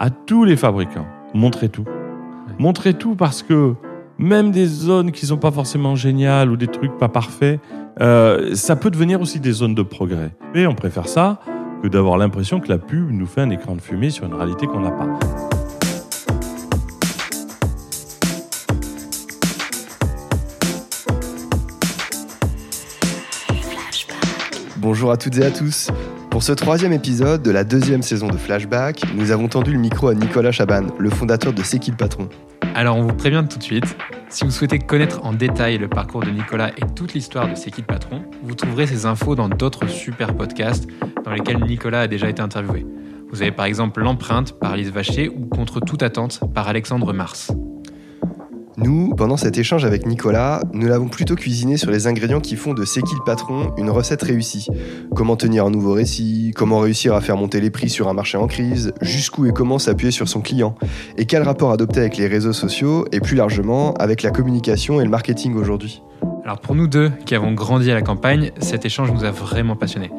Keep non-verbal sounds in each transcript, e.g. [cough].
à tous les fabricants, montrez tout. Montrez tout parce que même des zones qui sont pas forcément géniales ou des trucs pas parfaits, euh, ça peut devenir aussi des zones de progrès. Et on préfère ça que d'avoir l'impression que la pub nous fait un écran de fumée sur une réalité qu'on n'a pas. Bonjour à toutes et à tous. Pour ce troisième épisode de la deuxième saison de Flashback, nous avons tendu le micro à Nicolas Chaban, le fondateur de C'est patron Alors on vous prévient tout de suite, si vous souhaitez connaître en détail le parcours de Nicolas et toute l'histoire de C'est patron, vous trouverez ces infos dans d'autres super podcasts dans lesquels Nicolas a déjà été interviewé. Vous avez par exemple L'empreinte par Lise Vacher ou Contre toute attente par Alexandre Mars. Nous, pendant cet échange avec Nicolas, nous l'avons plutôt cuisiné sur les ingrédients qui font de C'est qui le patron une recette réussie. Comment tenir un nouveau récit, comment réussir à faire monter les prix sur un marché en crise, jusqu'où et comment s'appuyer sur son client, et quel rapport adopter avec les réseaux sociaux et plus largement avec la communication et le marketing aujourd'hui. Alors pour nous deux qui avons grandi à la campagne, cet échange nous a vraiment passionnés.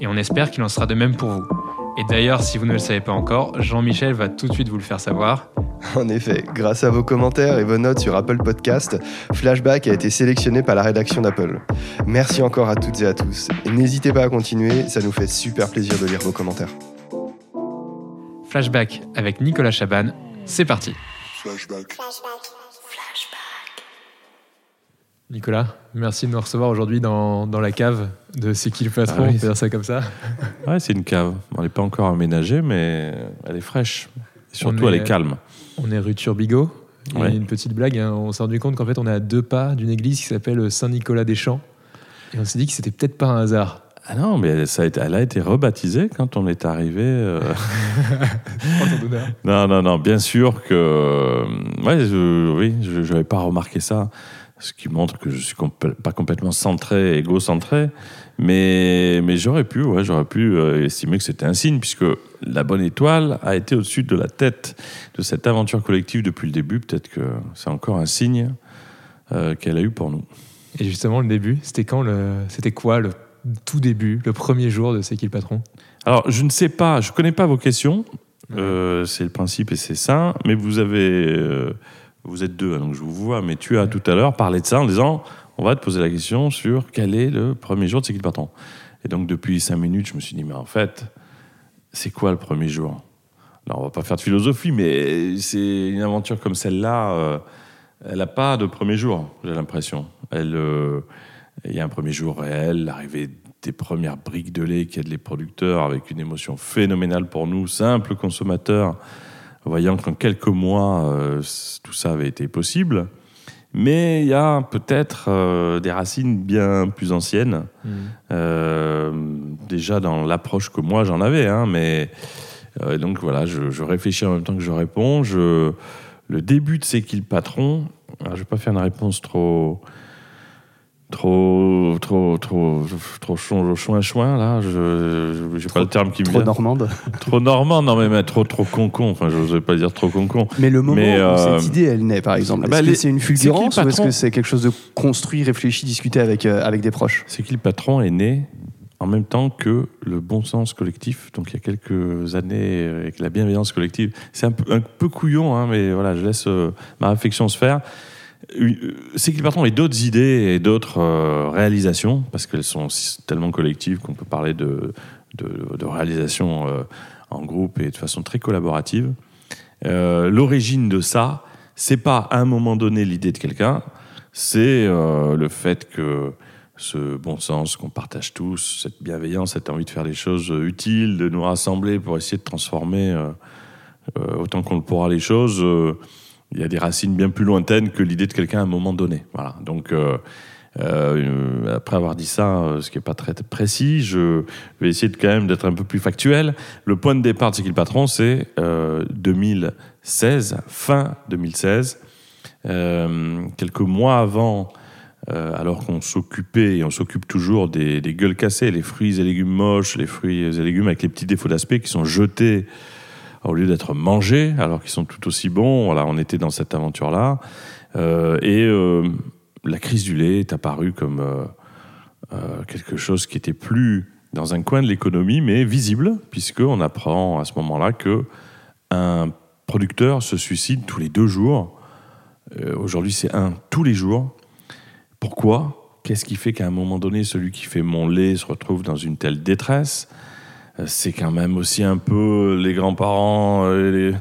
Et on espère qu'il en sera de même pour vous. Et d'ailleurs, si vous ne le savez pas encore, Jean-Michel va tout de suite vous le faire savoir. En effet, grâce à vos commentaires et vos notes sur Apple Podcast, Flashback a été sélectionné par la rédaction d'Apple. Merci encore à toutes et à tous. Et n'hésitez pas à continuer, ça nous fait super plaisir de lire vos commentaires. Flashback avec Nicolas Chaban, c'est parti. Nicolas, merci de nous recevoir aujourd'hui dans, dans la cave de C'est qui le patron, Ah oui, on peut dire ça comme ça. [laughs] Ouais, c'est une cave. Elle n'est pas encore aménagée, mais elle est fraîche. Et surtout, On elle est- calme. On est rue Turbigo. Ouais. une petite blague, hein. on s'est rendu compte qu'en fait on est à deux pas d'une église qui s'appelle Saint-Nicolas-des-Champs. Et on s'est dit que c'était peut-être pas un hasard. Ah non, mais elle, ça a été, elle a été rebaptisée quand on est arrivé. euh, [laughs] Non, non, non, bien sûr que. euh, Ouais, je, oui, je n'avais pas remarqué ça. Ce qui montre que je suis compl- pas complètement centré, égocentré. Mais, mais j'aurais pu, ouais, j'aurais pu euh, estimer que c'était un signe, puisque la bonne étoile a été au-dessus de la tête de cette aventure collective depuis le début. Peut-être que c'est encore un signe euh, qu'elle a eu pour nous. Et justement, le début, c'était quand le... C'était quoi le tout début, le premier jour de C'est qui le patron? Alors, je ne sais pas, je ne connais pas vos questions. Euh, c'est le principe et c'est ça. Mais vous avez. euh, vous êtes deux, hein, donc je vous vois. Mais tu as tout à l'heure parlé de ça en disant on va te poser la question sur quel est le premier jour de C'est qui le patron Et donc, depuis cinq minutes, je me suis dit mais en fait, c'est quoi le premier jour? Alors, on va pas faire de philosophie, mais c'est une aventure comme celle-là. euh, elle n'a pas de premier jour, j'ai l'impression. Euh, il y a un premier jour réel, l'arrivée des premières briques de lait qui aident les producteurs avec une émotion phénoménale pour nous, simples consommateurs, voyant qu'en quelques mois, euh, tout ça avait été possible. Mais il y a peut-être euh, des racines bien plus anciennes, euh, déjà dans l'approche que moi j'en avais. hein, mais donc voilà, je, je réfléchis en même temps que je réponds. Je, le début de C'est qui le patron alors, Je ne vais pas faire une réponse trop trop trop trop trop chouin chouin chouin là je j'ai pas le terme qui me Trop vient. normande. trop normand non mais, mais trop trop concon enfin je n'osais pas dire trop concon Mais le moment Mais, où euh, cette idée, elle naît, par exemple, ah bah, est-ce que c'est une fulgurance ou est-ce que c'est quelque chose de construit, réfléchi, discuté avec, euh, avec des proches? C'est qui le patron est né en même temps que le bon sens collectif. Donc il y a quelques années euh, avec la bienveillance collective. C'est un peu, un peu couillon hein, mais voilà je laisse euh, ma réflexion se faire c'est qui le patron et d'autres idées et d'autres euh, réalisations parce qu'elles sont tellement collectives qu'on peut parler de, de, de réalisation euh, en groupe et de façon très collaborative. Euh, l'origine de ça c'est pas à un moment donné l'idée de quelqu'un c'est euh, le fait que ce bon sens qu'on partage tous, cette bienveillance, cette envie de faire des choses euh, utiles, de nous rassembler pour essayer de transformer euh, euh, autant qu'on le pourra les choses, euh, il y a des racines bien plus lointaines que l'idée de quelqu'un à un moment donné. Voilà. Donc, euh, euh, après avoir dit ça, euh, ce qui n'est pas très précis, je vais essayer de, quand même d'être un peu plus factuel. Le point de départ de C'est qui le patron, c'est euh, 2016, fin 2016. Euh, quelques mois avant, euh, alors qu'on s'occupait et on s'occupe toujours des, des gueules cassées, les fruits et légumes moches, les fruits et légumes avec les petits défauts d'aspect qui sont jetés au lieu d'être mangés, alors qu'ils sont tout aussi bons. Voilà, on était dans cette aventure-là. Euh, et euh, la crise du lait est apparue comme euh, quelque chose qui était plus dans un coin de l'économie, mais visible, puisqu'on apprend à ce moment-là que un producteur se suicide tous les deux jours. Aujourd'hui, c'est un tous les jours. Pourquoi? Qu'est-ce qui fait qu'à un moment donné, celui qui fait mon lait se retrouve dans une telle détresse? C'est quand même aussi un peu les grands-parents euh,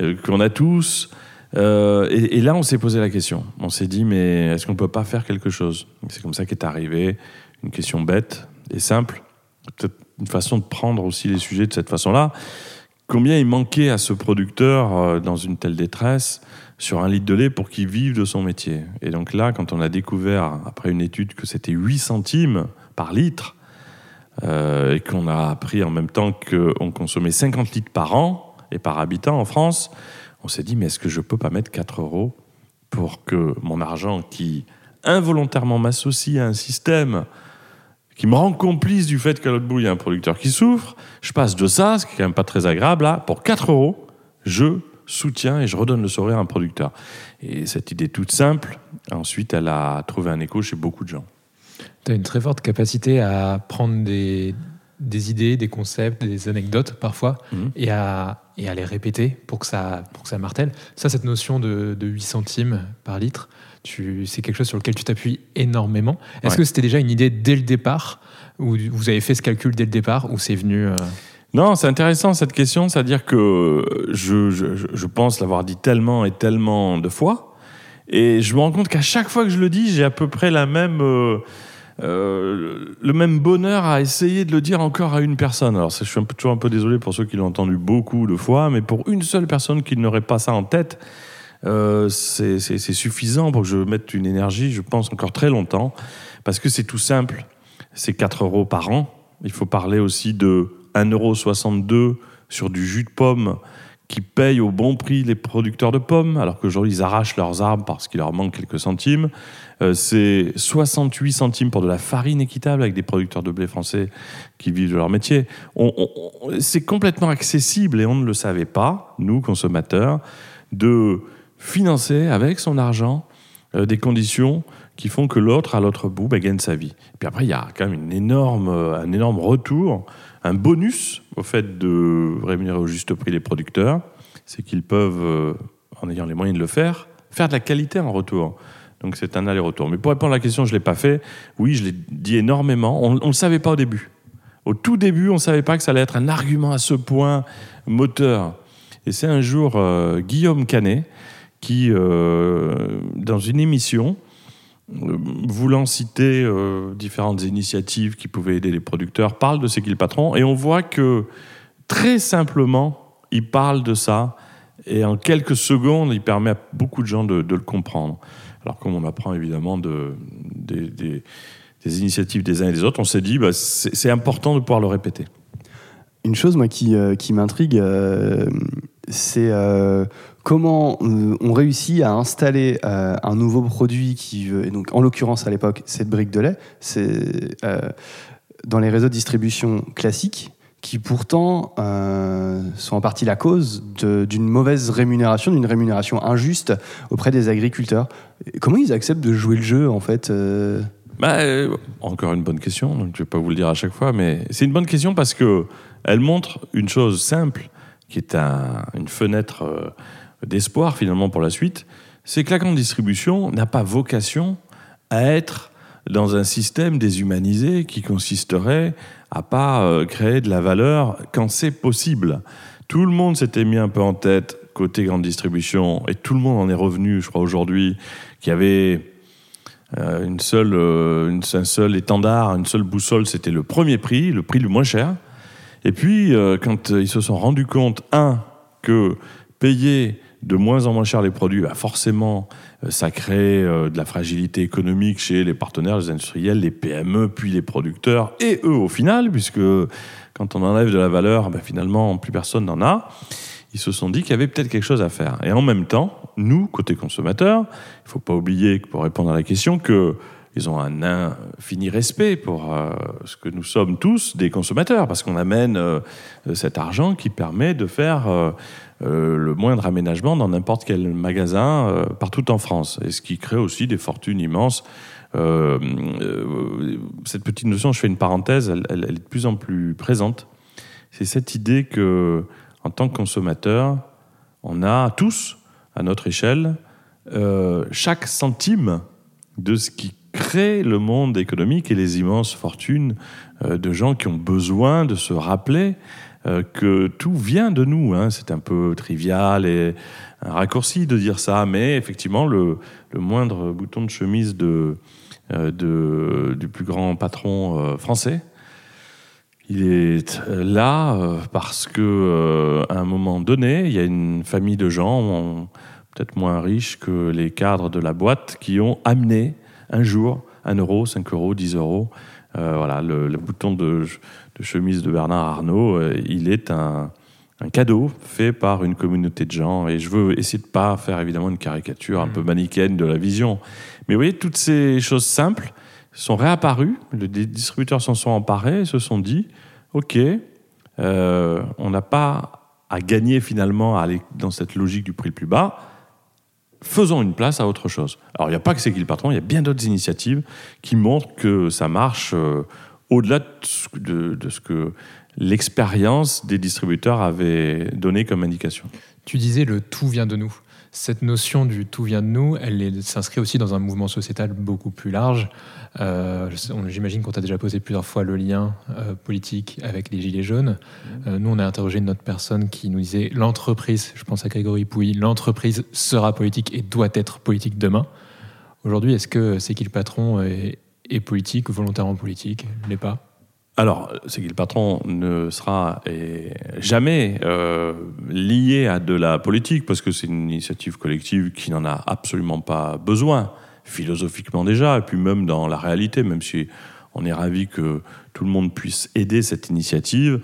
euh, qu'on a tous. Euh, et, là, on s'est posé la question. On s'est dit, mais est-ce qu'on peut pas faire quelque chose? C'est comme ça qu'est arrivé une question bête et simple, peut-être une façon de prendre aussi les sujets de cette façon-là. Combien il manquait à ce producteur euh, dans une telle détresse sur un litre de lait pour qu'il vive de son métier? Et donc là, quand on a découvert, après une étude, que c'était 8 centimes par litre, euh, et qu'on a appris en même temps qu'on consommait 50 litres par an et par habitant en France, on s'est dit, mais est-ce que je peux pas mettre 4 euros pour que mon argent qui involontairement m'associe à un système qui me rend complice du fait qu'à l'autre bout, il y a un producteur qui souffre, je passe de ça, ce qui est quand même pas très agréable, pour 4 euros, je soutiens et je redonne le sourire à un producteur. Et cette idée toute simple, ensuite, elle a trouvé un écho chez beaucoup de gens. Tu as une très forte capacité à prendre des, des idées, des concepts, des anecdotes parfois, Mhm. et, à, et à les répéter pour que ça, pour que ça martèle. Ça, cette notion de, de 8 centimes par litre, c'est quelque chose sur lequel tu t'appuies énormément. Est-ce Ouais. que c'était déjà une idée dès le départ, ou vous avez fait ce calcul dès le départ, ou c'est venu... euh, Non, c'est intéressant cette question, c'est-à-dire que je, je, je- je pense l'avoir dit tellement et tellement de fois, et je me rends compte qu'à chaque fois que je le dis, j'ai à peu près la même, euh, euh, le même bonheur à essayer de le dire encore à une personne. Alors, je suis un peu, toujours un peu désolé pour ceux qui l'ont entendu beaucoup de fois, mais pour une seule personne qui n'aurait pas ça en tête, euh, c'est suffisant pour que je mette une énergie, je pense, encore très longtemps, parce que c'est tout simple. C'est 4 euros par an. Il faut parler aussi de 1,62 euro sur du jus de pomme qui paye au bon prix les producteurs de pommes, alors qu'aujourd'hui ils arrachent leurs arbres parce qu'il leur manque quelques centimes. Euh, c'est 68 centimes pour de la farine équitable avec des producteurs de blé français qui vivent de leur métier. C'est complètement accessible et on ne le savait pas, nous consommateurs, de financer avec son argent euh, des conditions qui font que l'autre, à l'autre bout, bah, gagne sa vie. Et puis après, il y a quand même énorme, euh, un énorme retour, un bonus au fait de rémunérer au juste prix les producteurs, c'est qu'ils peuvent, en ayant les moyens de le faire, faire de la qualité en retour. Donc c'est un aller-retour. Mais pour répondre à la question, je ne l'ai pas fait. Oui, je l'ai dit énormément. On ne le savait pas au début. Au tout début, on ne savait pas que ça allait être un argument à ce point moteur. Et c'est un jour euh, Guillaume Canet qui, euh, dans une émission, euh, voulant citer différentes initiatives qui pouvaient aider les producteurs, parle de C'est qui le patron Et on voit que très simplement, il parle de ça et en quelques secondes, il permet à beaucoup de gens de le comprendre. Alors comme on apprend évidemment de, des, initiatives des uns et des autres, on s'est dit bah, c'est important de pouvoir le répéter. Une chose, moi, qui, euh, m'intrigue, euh, c'est euh, comment on réussit à installer un nouveau produit qui, donc en l'occurrence à l'époque, cette brique de lait, c'est dans les réseaux de distribution classiques, qui pourtant euh, sont en partie la cause d'une mauvaise rémunération, d'une rémunération injuste auprès des agriculteurs. Comment ils acceptent de jouer le jeu, en fait euh Bah, euh, encore une bonne question, donc je vais pas vous le dire à chaque fois, mais c'est une bonne question parce que elle montre une chose simple, qui est un- une fenêtre d'espoir finalement pour la suite, c'est que la grande distribution n'a pas vocation à être dans un système déshumanisé qui consisterait à pas euh, créer de la valeur quand c'est possible. Tout le monde s'était mis un peu en tête côté grande distribution et tout le monde en est revenu, je crois aujourd'hui, qu'il y avait euh, une seule, euh, un seul étendard, une seule boussole, c'était le premier prix, le prix le moins cher. Et puis, quand ils se sont rendus compte, un, que payer de moins en moins cher les produits, bah, forcément, ça crée euh, de la fragilité économique chez les partenaires, les industriels, les PME, puis les producteurs, et eux au final, puisque quand on enlève de la valeur, bah, finalement, plus personne n'en a. Ils se sont dit qu'il y avait peut-être quelque chose à faire. Et en même temps, nous, côté consommateurs, il ne faut pas oublier, pour répondre à la question, que ils ont un infini respect pour euh, ce que nous sommes tous des consommateurs, parce qu'on amène euh, cet argent qui permet de faire euh, euh, le moindre aménagement dans n'importe quel magasin euh, partout en France, et ce qui crée aussi des fortunes immenses. Euh, cette petite notion, je fais une parenthèse, elle, elle- est de plus en plus présente. C'est cette idée que, en tant que consommateur, on a tous, à notre échelle, chaque centime de ce qui crée le monde économique et les immenses fortunes de gens qui ont besoin de se rappeler euh, que tout vient de nous. Hein. C'est un peu trivial et un raccourci de dire ça, mais effectivement, le, le moindre bouton de chemise de, du plus grand patron français, il est là parce que à un moment donné, il y a une famille de gens, peut-être moins riches que les cadres de la boîte, qui ont amené un jour 1 euro, 5 euros, 10 euros. Euh, voilà, le, bouton de, chemise de Bernard Arnault, euh, il est un, cadeau fait par une communauté de gens. Et je veux essayer de pas faire évidemment une caricature un peu mmh. manichéenne de la vision. Mais vous voyez, toutes ces choses simples sont réapparues. Les distributeurs s'en sont emparés et se sont dit, OK, euh, on n'a pas à gagner finalement à aller dans cette logique du prix le plus bas faisons une place à autre chose. Alors, il n'y a pas que C'est qui le patron, il y a bien d'autres initiatives qui montrent que ça marche euh, au-delà de, ce que l'expérience des distributeurs avait donné comme indication. Tu disais le tout vient de nous. Cette notion du tout vient de nous, elle s'inscrit aussi dans un mouvement sociétal beaucoup plus large. Euh, j'imagine qu'on t'a déjà posé plusieurs fois le lien euh, politique avec les Gilets jaunes. Euh, nous, on a interrogé notre personne qui nous disait l'entreprise, je pense à Grégory Pouilly, l'entreprise sera politique et doit être politique demain. Aujourd'hui, est-ce que c'est qui le patron est politique, volontairement politique L'est pas alors, c'est que le patron ne sera jamais euh, lié à de la politique, parce que c'est une initiative collective qui n'en a absolument pas besoin, philosophiquement déjà, et puis même dans la réalité, même si on est ravi que tout le monde puisse aider cette initiative,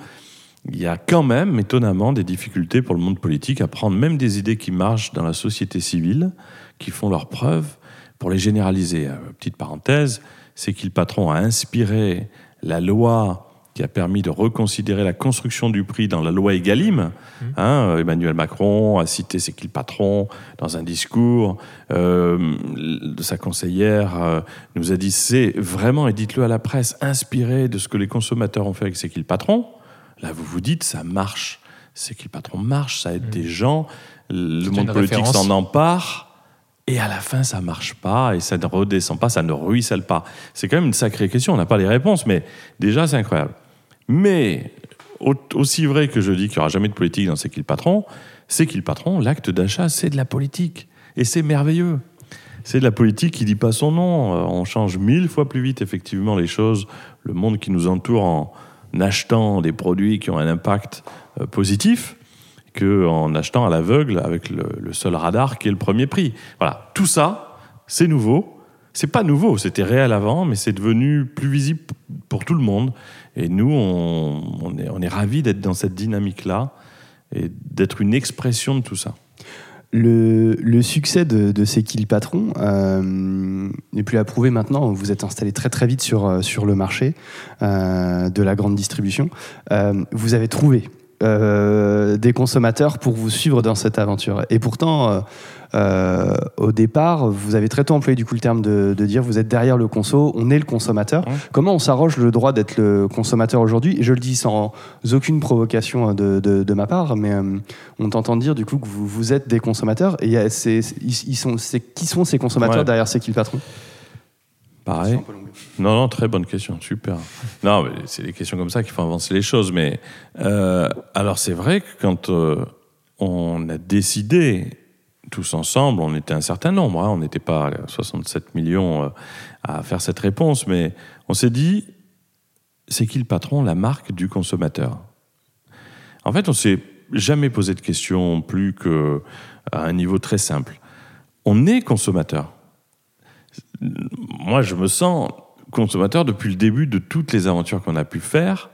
il y a quand même, étonnamment, des difficultés pour le monde politique à prendre même des idées qui marchent dans la société civile, qui font leurs preuves, pour les généraliser. Euh, petite parenthèse, c'est qu'il patron a inspiré la loi qui a permis de reconsidérer la construction du prix dans la loi Egalim. Mmh. Hein, Emmanuel Macron a cité C'est qui le patron dans un discours. Euh, sa conseillère euh, nous a dit c'est vraiment, et dites-le à la presse, inspiré de ce que les consommateurs ont fait avec C'est qui le patron. Là, vous vous dites ça marche. C'est qui le patron marche, ça aide mmh. des gens. Le monde politique s'en empare. Et à la fin, ça marche pas et ça ne redescend pas, ça ne ruisselle pas. C'est quand même une sacrée question. On n'a pas les réponses, mais déjà, c'est incroyable. Mais aussi vrai que je dis qu'il n'y aura jamais de politique dans C'est qui le patron, c'est qui le patron, l'acte d'achat, c'est de la politique. Et c'est merveilleux. C'est de la politique qui dit pas son nom. Euh, on change mille fois plus vite, effectivement, les choses, le monde qui nous entoure en achetant des produits qui ont un impact euh, positif qu'en achetant à l'aveugle avec le, seul radar qui est le premier prix. Voilà, tout ça, c'est nouveau. C'est pas nouveau, c'était réel avant, mais c'est devenu plus visible pour tout le monde. Et nous, on, est, on ravis d'être dans cette dynamique-là et d'être une expression de tout ça. Le, succès de, C'est qui euh, n'est plus à prouver maintenant. Vous êtes installé très très vite sur, euh, sur le marché euh, de la grande distribution. vous avez trouvé euh, des consommateurs pour vous suivre dans cette aventure. Et pourtant, euh, euh, au départ, vous avez très tôt employé du coup le terme de, dire vous êtes derrière le conso, on est le consommateur. Comment on s'arroge le droit d'être le consommateur aujourd'hui? Je le dis sans aucune provocation de, ma part, mais on t'entend dire du coup que vous, vous êtes des consommateurs. Et ils, sont, qui sont ces consommateurs derrière C'est qui le patron Pareil. Non, non, très bonne question, super. Non, mais c'est des questions comme ça qui font avancer les choses. Mais euh, alors, c'est vrai que quand euh, on a décidé tous ensemble, on était un certain nombre, hein, on n'était pas 67 millions euh, à faire cette réponse, mais on s'est dit, c'est qui le patron, la marque du consommateur? En fait, on s'est jamais posé de question plus qu'à un niveau très simple. On est consommateur moi, je me sens consommateur depuis le début de toutes les aventures qu'on a pu faire.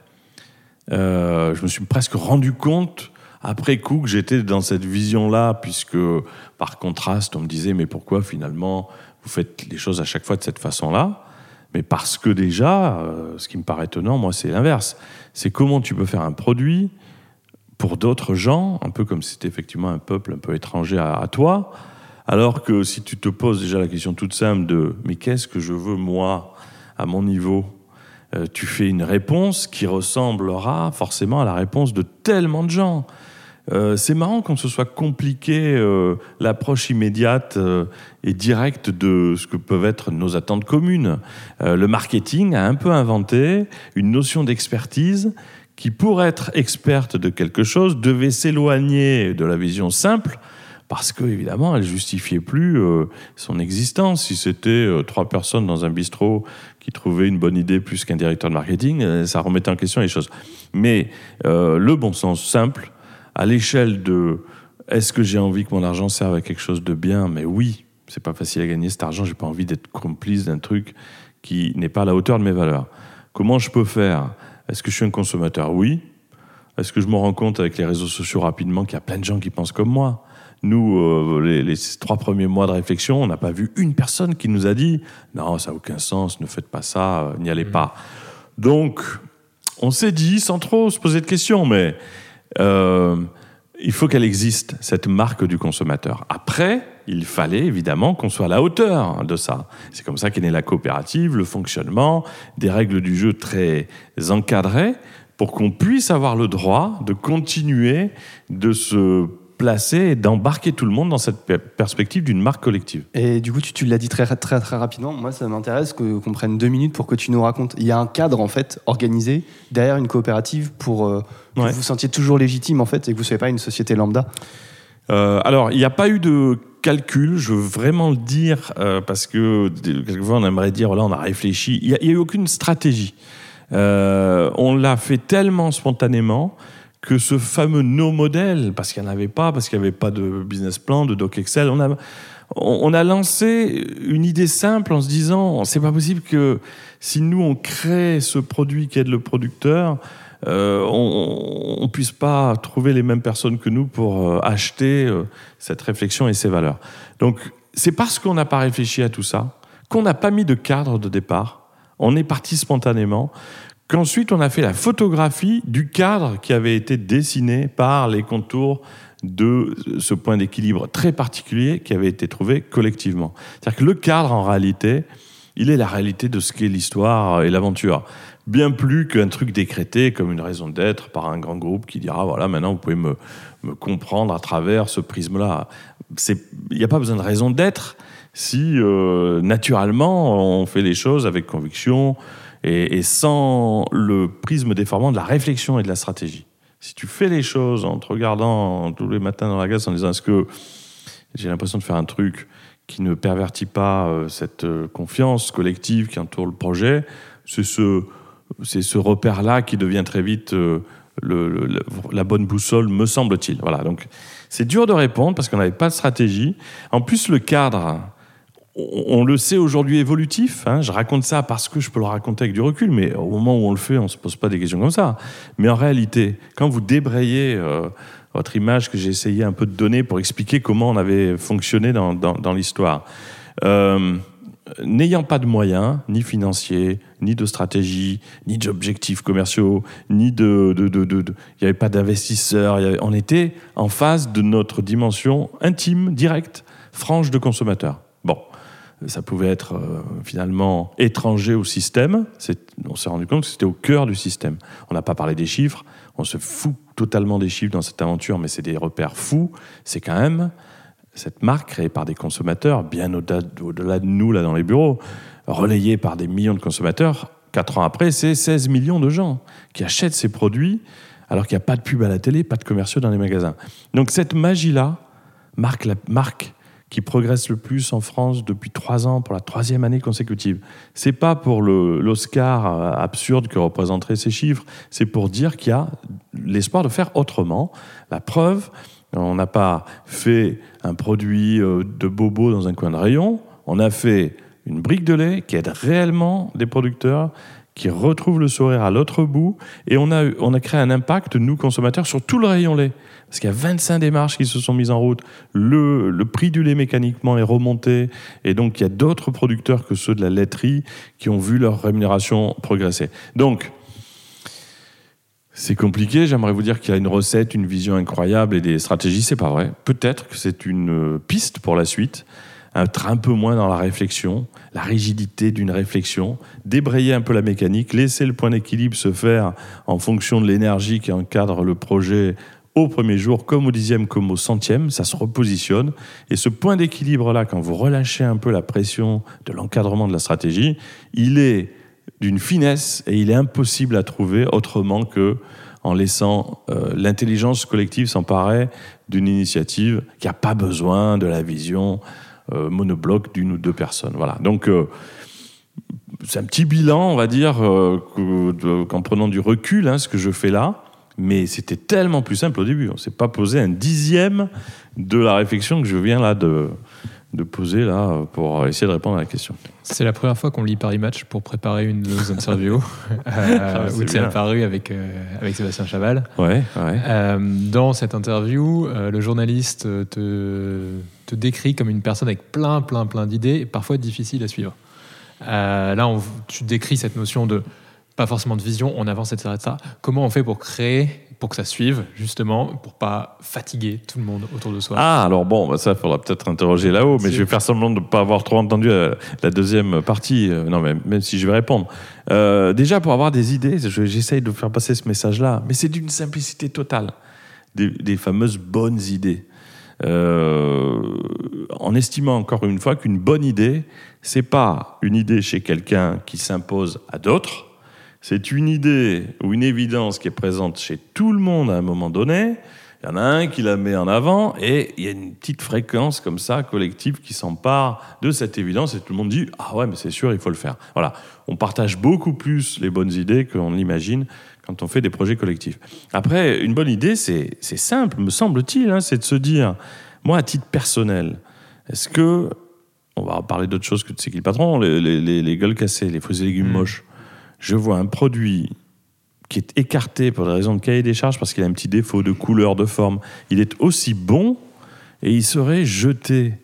Euh, je me suis presque rendu compte après coup que j'étais dans cette vision-là, puisque par contraste, on me disait mais pourquoi finalement vous faites les choses à chaque fois de cette façon-là? Mais parce que déjà, euh, ce qui me paraît étonnant, moi, c'est l'inverse. C'est comment tu peux faire un produit pour d'autres gens, un peu comme si c'était effectivement un peuple un peu étranger à toi, alors que si tu te poses déjà la question toute simple de mais qu'est-ce que je veux moi à mon niveau euh, Tu fais une réponse qui ressemblera forcément à la réponse de tellement de gens. euh, c'est marrant qu'on se soit compliqué euh, l'approche immédiate et directe de ce que peuvent être nos attentes communes. le marketing a un peu inventé une notion d'expertise qui, pour être experte de quelque chose, devait s'éloigner de la vision simple parce que évidemment, elle justifiait plus son existence. Si c'était trois personnes dans un bistrot qui trouvaient une bonne idée plus qu'un directeur de marketing, ça remettait en question les choses. Mais le bon sens simple à l'échelle de est-ce que j'ai envie que mon argent serve à quelque chose de bien? Mais oui, c'est pas facile à gagner cet argent. J'ai pas envie d'être complice d'un truc qui n'est pas à la hauteur de mes valeurs. Comment je peux faire? Est-ce que je suis un consommateur? Oui. Est-ce que je me rends compte avec les réseaux sociaux rapidement qu'il y a plein de gens qui pensent comme moi? Nous, euh, les, trois premiers mois de réflexion, on n'a pas vu une personne qui nous a dit non, ça n'a aucun sens, ne faites pas ça, euh, n'y allez mmh. pas. Donc, on s'est dit, sans trop se poser de questions, mais euh, il faut qu'elle existe, cette marque du consommateur. Après, il fallait évidemment qu'on soit à la hauteur de ça. C'est comme ça qu'est née la coopérative, le fonctionnement, des règles du jeu très encadrées pour qu'on puisse avoir le droit de continuer de se placer et d'embarquer tout le monde dans cette perspective d'une marque collective. Et du coup, tu, tu l'as dit très, très, très rapidement. Moi, ça m'intéresse qu'on prenne deux minutes pour que tu nous racontes. Il y a un cadre, en fait, organisé derrière une coopérative pour euh, que vous vous sentiez toujours légitime, en fait, et que vous ne soyez pas une société lambda euh, Alors, il n'y a pas eu de calcul, je veux vraiment le dire, euh, parce que quelquefois on aimerait dire, là, on a réfléchi. Il n'y a, a, eu aucune stratégie. on l'a fait tellement spontanément que ce fameux no modèle, parce qu'il n'y en avait pas, parce qu'il n'y avait pas de business plan, de doc Excel, on a, on a lancé une idée simple en se disant, c'est pas possible que si nous on crée ce produit qui aide le producteur, euh, on ne puisse pas trouver les mêmes personnes que nous pour euh, acheter euh, cette réflexion et ces valeurs. Donc c'est parce qu'on n'a pas réfléchi à tout ça, qu'on n'a pas mis de cadre de départ, on est parti spontanément, Ensuite, on a fait la photographie du cadre qui avait été dessiné par les contours de ce point d'équilibre très particulier qui avait été trouvé collectivement. C'est-à-dire que le cadre, en réalité, il est la réalité de ce qu'est l'histoire et l'aventure. Bien plus qu'un truc décrété comme une raison d'être par un grand groupe qui dira voilà, maintenant vous pouvez me, comprendre à travers ce prisme-là. Il n'y a pas besoin de raison d'être si euh, naturellement on fait les choses avec conviction, et, sans le prisme déformant de la réflexion et de la stratégie. Si tu fais les choses en te regardant tous les matins dans la glace en disant est-ce que j'ai l'impression de faire un truc qui ne pervertit pas euh, cette euh, confiance collective qui entoure le projet, c'est ce, repère-là qui devient très vite euh, la bonne boussole, me semble-t-il. Voilà, donc c'est dur de répondre parce qu'on n'avait pas de stratégie. En plus, le cadre, on le sait aujourd'hui évolutif. Hein. je raconte ça parce que je peux le raconter avec du recul, mais au moment où on le fait, on ne se pose pas des questions comme ça. Mais en réalité, quand vous débrayez euh, votre image que j'ai essayé un peu de donner pour expliquer comment on avait fonctionné dans, l'histoire, euh, n'ayant pas de moyens, ni financiers, ni de stratégie, ni d'objectifs commerciaux, ni de... Il de, n'y avait pas d'investisseurs, on était en face de notre dimension intime, directe, franche de consommateur. Ça pouvait être euh, finalement étranger au système. On s'est rendu compte que c'était au cœur du système. On n'a pas parlé des chiffres, on se fout totalement des chiffres dans cette aventure, mais c'est des repères fous. C'est quand même cette marque créée par des consommateurs, bien au-delà de nous, là, dans les bureaux, relayée par des millions de consommateurs. Quatre ans après, c'est 16 millions de gens qui achètent ces produits alors qu'il n'y a pas de pub à la télé, pas de commerciaux dans les magasins. Donc cette magie-là marque la marque qui progresse le plus en France depuis trois ans pour la troisième année consécutive. C'est pas pour l'Oscar absurde que représenteraient ces chiffres, c'est pour dire qu'il y a l'espoir de faire autrement. La preuve, on n'a pas fait un produit euh, de bobo dans un coin de rayon, on a fait une brique de lait qui aide réellement des producteurs qui retrouvent le sourire à l'autre bout et on a, on a créé un impact, nous consommateurs, sur tout le rayon lait parce qu'il y a 25 démarches qui se sont mises en route. Le, le prix du lait mécaniquement est remonté. Et donc, il y a d'autres producteurs que ceux de la laiterie qui ont vu leur rémunération progresser. Donc, c'est compliqué. J'aimerais vous dire qu'il y a une recette, une vision incroyable et des stratégies. C'est pas vrai. Peut-être que c'est une piste pour la suite. Être un peu moins dans la réflexion, la rigidité d'une réflexion, débrayer un peu la mécanique, laisser le point d'équilibre se faire en fonction de l'énergie qui encadre le projet au premier jour, comme au dixième, comme au centième, ça se repositionne. Et ce point d'équilibre-là, quand vous relâchez un peu la pression de l'encadrement de la stratégie, il est d'une finesse et il est impossible à trouver autrement que en laissant euh, l'intelligence collective s'emparer d'une initiative qui n'a pas besoin de la vision monobloc d'une ou deux personnes. Voilà. Donc, euh, c'est un petit bilan, on va dire, qu'en prenant du recul, hein, ce que je fais là. Mais c'était tellement plus simple au début. On ne s'est pas posé un dixième de la réflexion que je viens là de, de poser là pour essayer de répondre à la question. C'est la première fois qu'on lit Paris Match pour préparer une de nos interviews [laughs] euh, où tu es apparu avec, euh, avec Sébastien Chaval. Ouais, ouais. Euh, dans cette interview, euh, le journaliste te, te décrit comme une personne avec plein, plein, plein d'idées, parfois difficiles à suivre. Euh, là, on- tu décris cette notion de pas forcément de vision, on avance, etc., etc. Comment on fait pour créer, pour que ça suive, justement, pour pas fatiguer tout le monde autour de soi? Ah, alors bon, bah ça, il faudra peut-être interroger là-haut, mais je vais faire semblant de ne pas avoir trop entendu la, la deuxième partie. Euh, non, mais même si je vais répondre. Euh, déjà, pour avoir des idées, je- j'essaye de faire passer ce message-là, mais c'est d'une simplicité totale. Des, des fameuses bonnes idées. Euh, en estimant encore une fois qu'une bonne idée, c'est pas une idée chez quelqu'un qui s'impose à d'autres, c'est une idée ou une évidence qui est présente chez tout le monde à un moment donné. Il y en a un qui la met en avant et il y a une petite fréquence comme ça collective qui s'empare de cette évidence et tout le monde dit ah ouais mais c'est sûr il faut le faire. Voilà, on partage beaucoup plus les bonnes idées qu'on l'imagine quand on fait des projets collectifs. Après une bonne idée c'est simple me semble-t-il, hein, c'est de se dire moi à titre personnel est-ce que on va parler d'autre chose que de c'est qui le patron les, les, les, les gueules cassées, les fruits et légumes Mm. moches. Je vois un produit qui est écarté pour des raisons de cahier des charges parce qu'il a un petit défaut de couleur, de forme. Il est aussi bon et il serait jeté.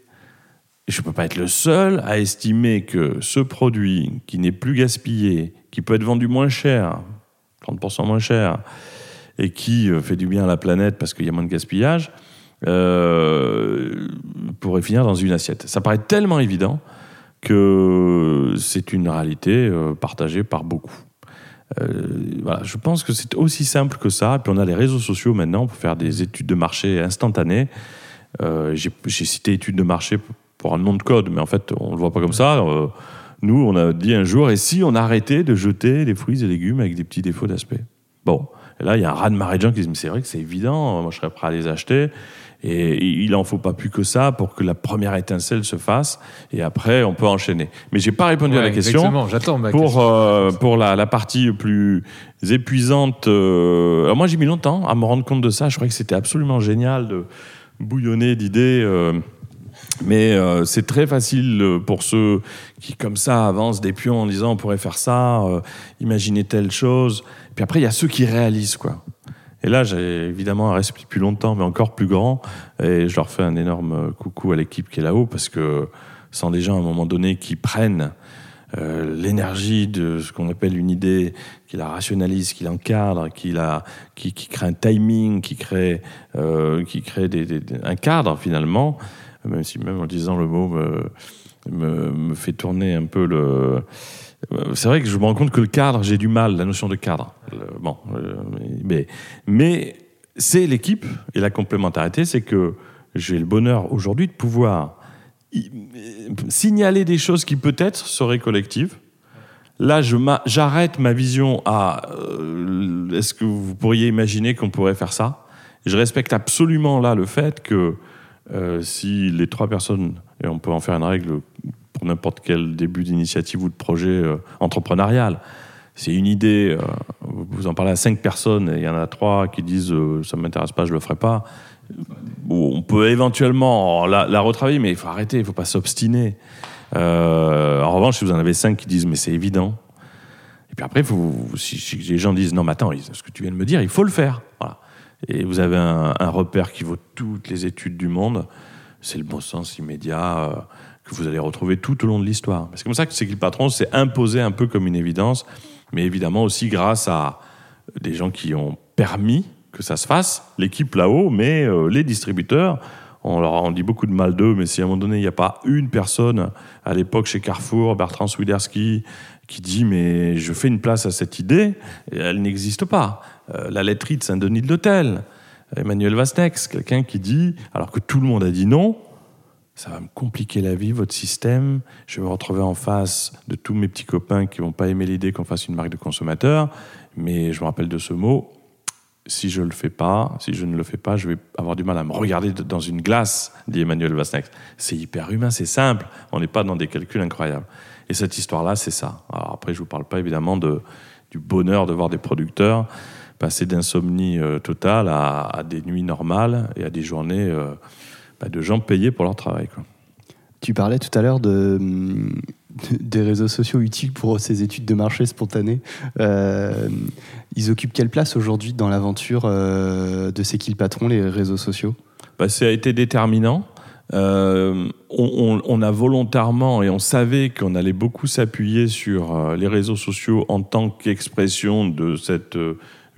Et je ne peux pas être le seul à estimer que ce produit qui n'est plus gaspillé, qui peut être vendu moins cher, 30% moins cher, et qui euh, fait du bien à la planète parce qu'il y a moins de gaspillage, euh, pourrait finir dans une assiette. Ça paraît tellement évident que c'est une réalité euh, partagée par beaucoup. Voilà, je pense que c'est aussi simple que ça. Puis on a les réseaux sociaux maintenant pour faire des études de marché instantanées. J'ai cité études de marché pour un nom de code, mais en fait on le voit pas comme ça. Nous, on a dit un jour, et si on arrêtait de jeter les fruits et légumes avec des petits défauts d'aspect? Bon, et là il y a un raz de marée de gens qui disent, mais c'est vrai que c'est évident, moi je serais prêt à les acheter. Et il en faut pas plus que ça pour que la première étincelle se fasse, et après on peut enchaîner. Mais j'ai pas répondu à la question Exactement, j'attends ma pour, question. euh, pour la, la partie plus épuisante. euh, alors moi, j'ai mis longtemps à me rendre compte de ça. Je croyais que c'était absolument génial de bouillonner d'idées. euh, mais euh, c'est très facile euh, pour ceux qui, comme ça, avancent des pions en disant on pourrait faire ça, euh, imaginer telle chose. Puis après, il y a ceux qui réalisent, quoi. Et là, j'ai évidemment un respect plus longtemps, mais encore plus grand. Et je leur fais un énorme coucou à l'équipe qui est là-haut, parce que sans des gens, à un moment donné, qui prennent l'énergie de ce qu'on appelle une idée, qui la rationalise, qui l'encadre, qui, la, qui, crée un timing, qui crée, qui crée des- un cadre finalement, même si même en disant le mot me, me, me fait tourner un peu le... C'est vrai que je me rends compte que le cadre, j'ai du mal, la notion de cadre. Bon, euh, mais, mais c'est l'équipe et la complémentarité, c'est que j'ai le bonheur aujourd'hui de pouvoir signaler des choses qui peut-être seraient collectives. Là, j'arrête ma vision à euh, est-ce que vous pourriez imaginer qu'on pourrait faire ça? Je respecte absolument là le fait que euh, si les trois personnes, et on peut en faire une règle pour n'importe quel début d'initiative ou de projet euh, entrepreneurial, c'est une idée, euh, vous en parlez à cinq personnes et il y en a trois qui disent ça ne m'intéresse pas, je le ferai pas. On peut éventuellement la, retravailler, mais il faut arrêter, il ne faut pas s'obstiner. En revanche, si vous en avez cinq qui disent mais c'est évident, et puis après, si, si les gens disent non, mais attends, ce que tu viens de me dire, il faut le faire. Voilà. Et vous avez un, repère qui vaut toutes les études du monde, c'est le bon sens immédiat euh, que vous allez retrouver tout au long de l'histoire. C'est comme ça que c'est que le patron s'est imposé un peu comme une évidence, mais évidemment aussi grâce à des gens qui ont permis que ça se fasse, l'équipe là-haut, mais euh, les distributeurs, on leur en dit beaucoup de mal d'eux, mais si à un moment donné, il n'y a pas une personne, à l'époque chez Carrefour, Bertrand Swiderski, qui dit mais je fais une place à cette idée, elle n'existe pas. Euh, la laiterie de Saint-Denis de l'Hôtel, Emmanuel Vasnex, quelqu'un qui dit, alors que tout le monde a dit non, ça va me compliquer la vie, votre système. Je vais me retrouver en face de tous mes petits copains qui vont pas aimer l'idée qu'on fasse une marque de consommateur. Mais je me rappelle de ce mot. Si je le fais pas, si je ne le fais pas, je vais avoir du mal à me regarder dans une glace, dit Emmanuel Vasnex. C'est hyper humain, c'est simple. On n'est pas dans des calculs incroyables. Et cette histoire-là, c'est ça. Alors après, je vous parle pas évidemment de, du bonheur de voir des producteurs passer d'insomnie euh, totale à, à, des nuits normales et à des journées euh, bah, de gens payés pour leur travail. Quoi. Tu parlais tout à l'heure de, de, [laughs] des réseaux sociaux utiles pour ces études de marché spontanées. Euh, ils occupent quelle place aujourd'hui dans l'aventure de C'est qui le patron, les réseaux sociaux? Bah, Ça a été déterminant. Euh, on, on, on, a volontairement et on savait qu'on allait beaucoup s'appuyer sur les réseaux sociaux en tant qu'expression de cette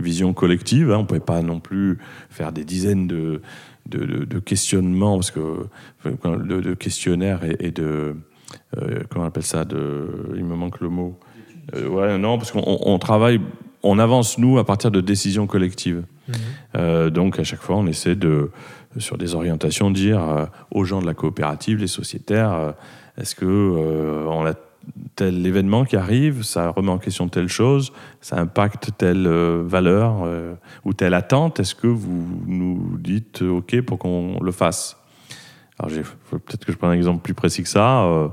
vision collective. Hein. On ne pouvait pas non plus faire des dizaines de, de, de, de questionnements, parce que de, questionnaires et, et de euh, comment on appelle ça de, il me manque le mot. Euh, ouais, non, parce qu'on on travaille, on avance nous à partir de décisions collectives. Mmh. Euh, donc à chaque fois, on essaie de sur des orientations dire euh, aux gens de la coopérative, les sociétaires, est-ce que on a tel événement qui arrive, ça remet en question telle chose, ça impacte telle euh, valeur euh, ou telle attente, est-ce que vous nous dites OK pour qu'on le fasse? Alors peut-être que je prends un exemple plus précis que ça. Euh,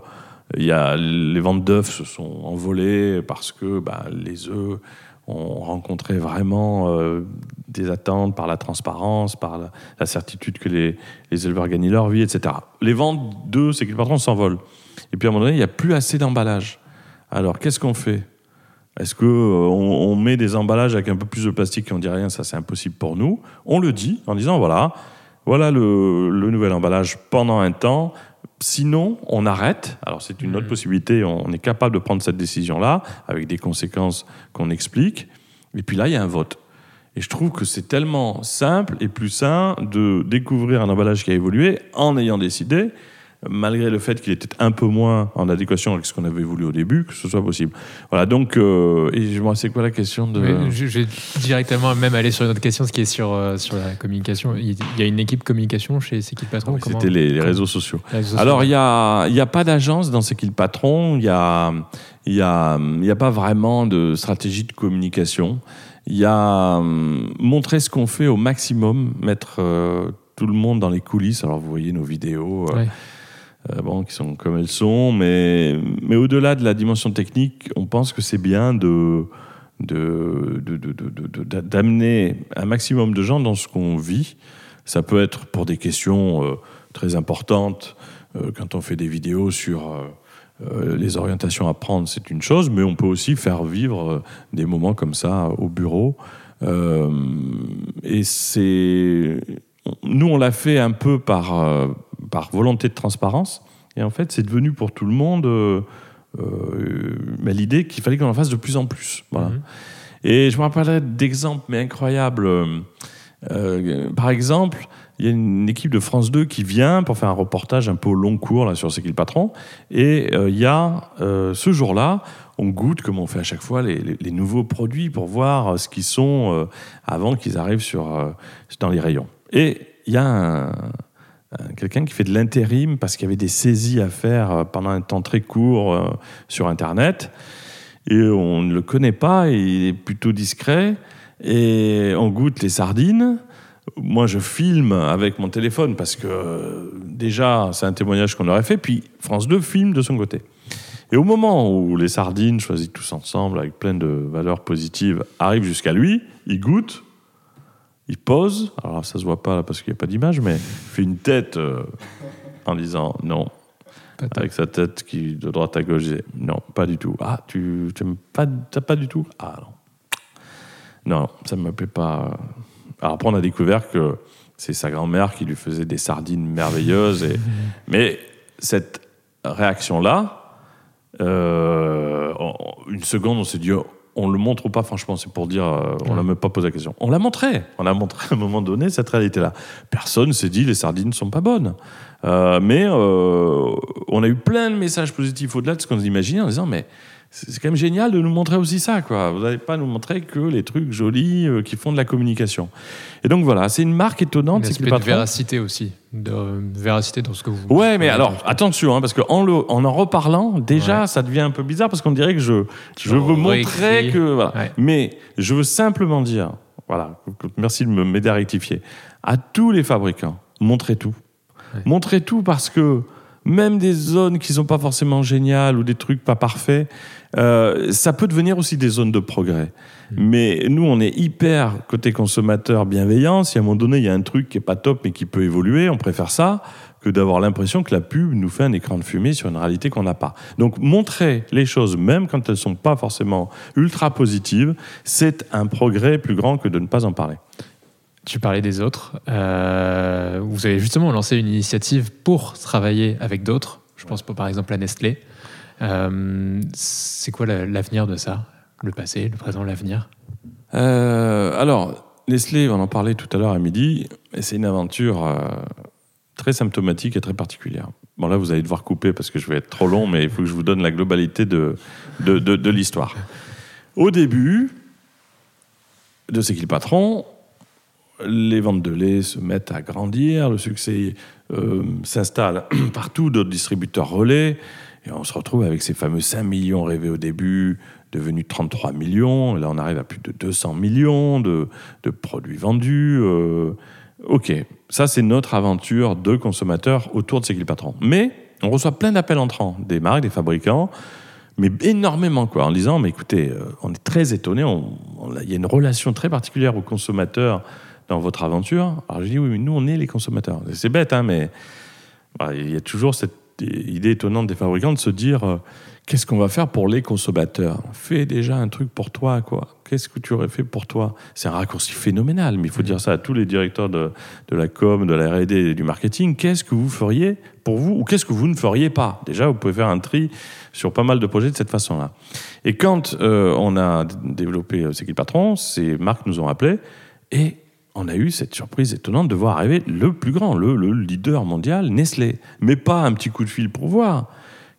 y a, les ventes d'œufs se sont envolées parce que bah, les œufs ont rencontré vraiment euh, des attentes par la transparence, par la, certitude que les, les, éleveurs gagnent leur vie, etc. Les ventes d'œufs, c'est que le patron s'envolent. Et puis à un moment donné, il n'y a plus assez d'emballage. Alors qu'est-ce qu'on fait? Est-ce qu'on euh, on met des emballages avec un peu plus de plastique et on dit rien? Ça, c'est impossible pour nous. On le dit en disant voilà, voilà le, le nouvel emballage pendant un temps. Sinon, on arrête. Alors, c'est une autre mmh. possibilité. On est capable de prendre cette décision-là, avec des conséquences qu'on explique. Et puis là, il y a un vote. Et je trouve que c'est tellement simple et plus sain de découvrir un emballage qui a évolué en ayant décidé malgré le fait qu'il était un peu moins en adéquation avec ce qu'on avait voulu au début, que ce soit possible. Voilà, donc, euh, et je me c'est quoi la question de... Oui, je, je, vais directement même aller sur une autre question, ce qui est sur, euh, sur la communication. Il y a une équipe communication chez C'est qui le patron oui, C'était les, les, réseaux sociaux. Les réseaux Alors, il n'y a, y a pas d'agence dans C'est qui le patron, il n'y a, y a, y a pas vraiment de stratégie de communication. Il y a hum, montrer ce qu'on fait au maximum, mettre euh, tout le monde dans les coulisses. Alors, vous voyez nos vidéos. Ouais euh, bon, qui sont comme elles sont, mais, mais au-delà de la dimension technique, on pense que c'est bien de d'amener de, de, un maximum de gens dans ce qu'on vit. Ça peut être pour des questions euh, très importantes, euh, quand on fait des vidéos sur euh, les orientations à prendre, c'est une chose, mais on peut aussi faire vivre des moments comme ça au bureau. et c'est. Nous, on l'a fait un peu par par volonté de transparence. Et en fait, c'est devenu pour tout le monde euh, euh, l'idée qu'il fallait qu'on en fasse de plus en plus. Voilà. Mmh. Et je me rappellerai d'exemples, mais incroyables. Euh, par exemple, il y a une équipe de France 2 qui vient pour faire un reportage un peu au long cours là, sur C'est qui le patron. Et euh, il y a euh, ce jour-là, on goûte, comme on fait à chaque fois, les, les, les nouveaux produits pour voir ce qu'ils sont avant qu'ils arrivent sur, dans les rayons. Et il y a un, euh, quelqu'un qui fait de l'intérim parce qu'il y avait des saisies à faire euh, pendant un temps très court euh, sur Internet. Et on ne le connaît pas, il est plutôt discret. Et on goûte les sardines. Moi, je filme avec mon téléphone parce que déjà, c'est un témoignage qu'on aurait fait. Puis France 2 filme de son côté. Et au moment où les sardines, choisies tous ensemble, avec plein de valeurs positives, arrivent jusqu'à lui, il goûte, il pose, alors ça se voit pas là parce qu'il n'y a pas d'image, mais il fait une tête euh, en disant non. Avec sa tête qui de droite à gauche, disait non, pas du tout. Ah, tu n'aimes pas, pas du tout? Ah non. Non, ça ne me plaît pas. Alors après, on a découvert que c'est sa grand-mère qui lui faisait des sardines merveilleuses. Et... [laughs] Mais cette réaction-là, euh, une seconde, on s'est dit, oh, on le montre ou pas, franchement, c'est pour dire, euh, on n'a même pas posé la question. On l'a montré, on a montré à un moment donné cette réalité-là. Personne s'est dit les sardines ne sont pas bonnes. Euh, mais euh, on a eu plein de messages positifs au-delà de ce qu'on imaginait en disant, mais c'est quand même génial de nous montrer aussi ça, quoi. Vous n'allez pas nous montrer que les trucs jolis euh, qui font de la communication. Et donc voilà, c'est une marque étonnante. C'est de patron- véracité aussi. De euh, véracité dans ce que vous. Ouais, mais alors attention, hein, parce qu'en le, en en reparlant, déjà, Ouais. ça devient un peu bizarre parce qu'on dirait que je, je veux montrer que. Voilà. Ouais. Mais je veux simplement dire, voilà, merci de me m'aider à rectifier, à tous les fabricants, montrez tout. Ouais. Montrez tout parce que même des zones qui sont pas forcément géniales ou des trucs pas parfaits, euh, ça peut devenir aussi des zones de progrès. Mais nous, on est hyper côté consommateur bienveillant. Si à un moment donné, il y a un truc qui est pas top mais qui peut évoluer, on préfère ça que d'avoir l'impression que la pub nous fait un écran de fumée sur une réalité qu'on n'a pas. Donc, montrer les choses, même quand elles sont pas forcément ultra positives, c'est un progrès plus grand que de ne pas en parler. Tu parlais des autres. Euh, vous avez justement lancé une initiative pour travailler avec d'autres. Je pense par exemple à Nestlé. Euh, c'est quoi la- l'avenir de ça? Le passé, le présent, l'avenir? Euh, alors, Nestlé, on en parlait tout à l'heure à midi, c'est une aventure très symptomatique et très particulière. Bon, là, vous allez devoir couper parce que je vais être trop long, mais il faut que je vous donne la globalité de, de, de- de l'histoire. Au début de C'est qui le patron les ventes de lait se mettent à grandir, le succès euh, s'installe [clears throat] partout, d'autres distributeurs relais, et on se retrouve avec ces fameux 5 millions rêvés au début, devenus 33 millions, là on arrive à plus de 200 millions de, produits vendus. euh, ok, ça c'est notre aventure de consommateurs autour de C'est qui le patron. Mais on reçoit plein d'appels entrants, des marques, des fabricants, mais énormément quoi, en disant, mais écoutez, euh, on est très étonnés, on- on- il y a une relation très particulière aux consommateurs dans votre aventure. Alors je dis, oui, mais nous on est les consommateurs. C'est bête, hein, mais voilà, il y a toujours cette idée étonnante des fabricants de se dire, euh, qu'est-ce qu'on va faire pour les consommateurs? Fais déjà un truc pour toi, quoi. Qu'est-ce que tu aurais fait pour toi? C'est un raccourci phénoménal, mais il faut dire ça à tous les directeurs de, de la com, de la R&D et du marketing. Qu'est-ce que vous feriez pour vous ou qu'est-ce que vous ne feriez pas? Déjà, vous pouvez faire un tri sur pas mal de projets de cette façon-là. Et quand euh, on a développé euh, C'est qui le patron, ces marques nous ont appelés et on a eu cette surprise étonnante de voir arriver le plus grand, le, le leader mondial, Nestlé. Mais pas un petit coup de fil pour voir,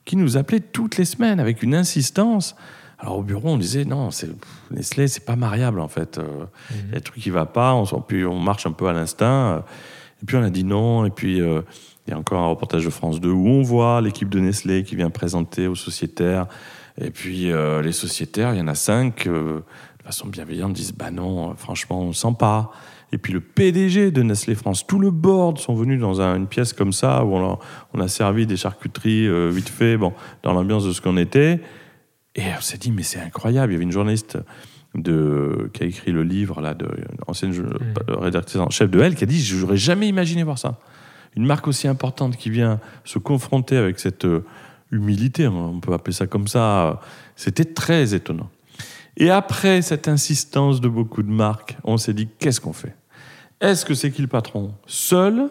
qui nous appelait toutes les semaines avec une insistance. Alors au bureau, on disait non, c'est, Nestlé, c'est pas mariable en fait. Euh, Il y a un truc qui va pas, on, puis on marche un peu à l'instinct. Et puis on a dit non, et puis euh, il y a encore un reportage de France 2 où on voit l'équipe de Nestlé qui vient présenter aux sociétaires. Et puis euh, les sociétaires, il y en a cinq, euh, de façon bienveillante, disent bah non, franchement, on ne sent pas. Et puis le PDG de Nestlé France, tout le board sont venus dans un- une pièce comme ça où on a, on a servi des charcuteries euh, vite fait, bon, dans l'ambiance de ce qu'on était. Et on s'est dit mais c'est incroyable. Il y avait une journaliste de, qui a écrit le livre là, de ancienne euh, rédactrice en chef de Elle, qui a dit j'aurais jamais imaginé voir ça. Une marque aussi importante qui vient se confronter avec cette euh, humilité, on peut appeler ça comme ça, c'était très étonnant. Et après cette insistance de beaucoup de marques, on s'est dit qu'est-ce qu'on fait? Est-ce que c'est qui le patron Seul,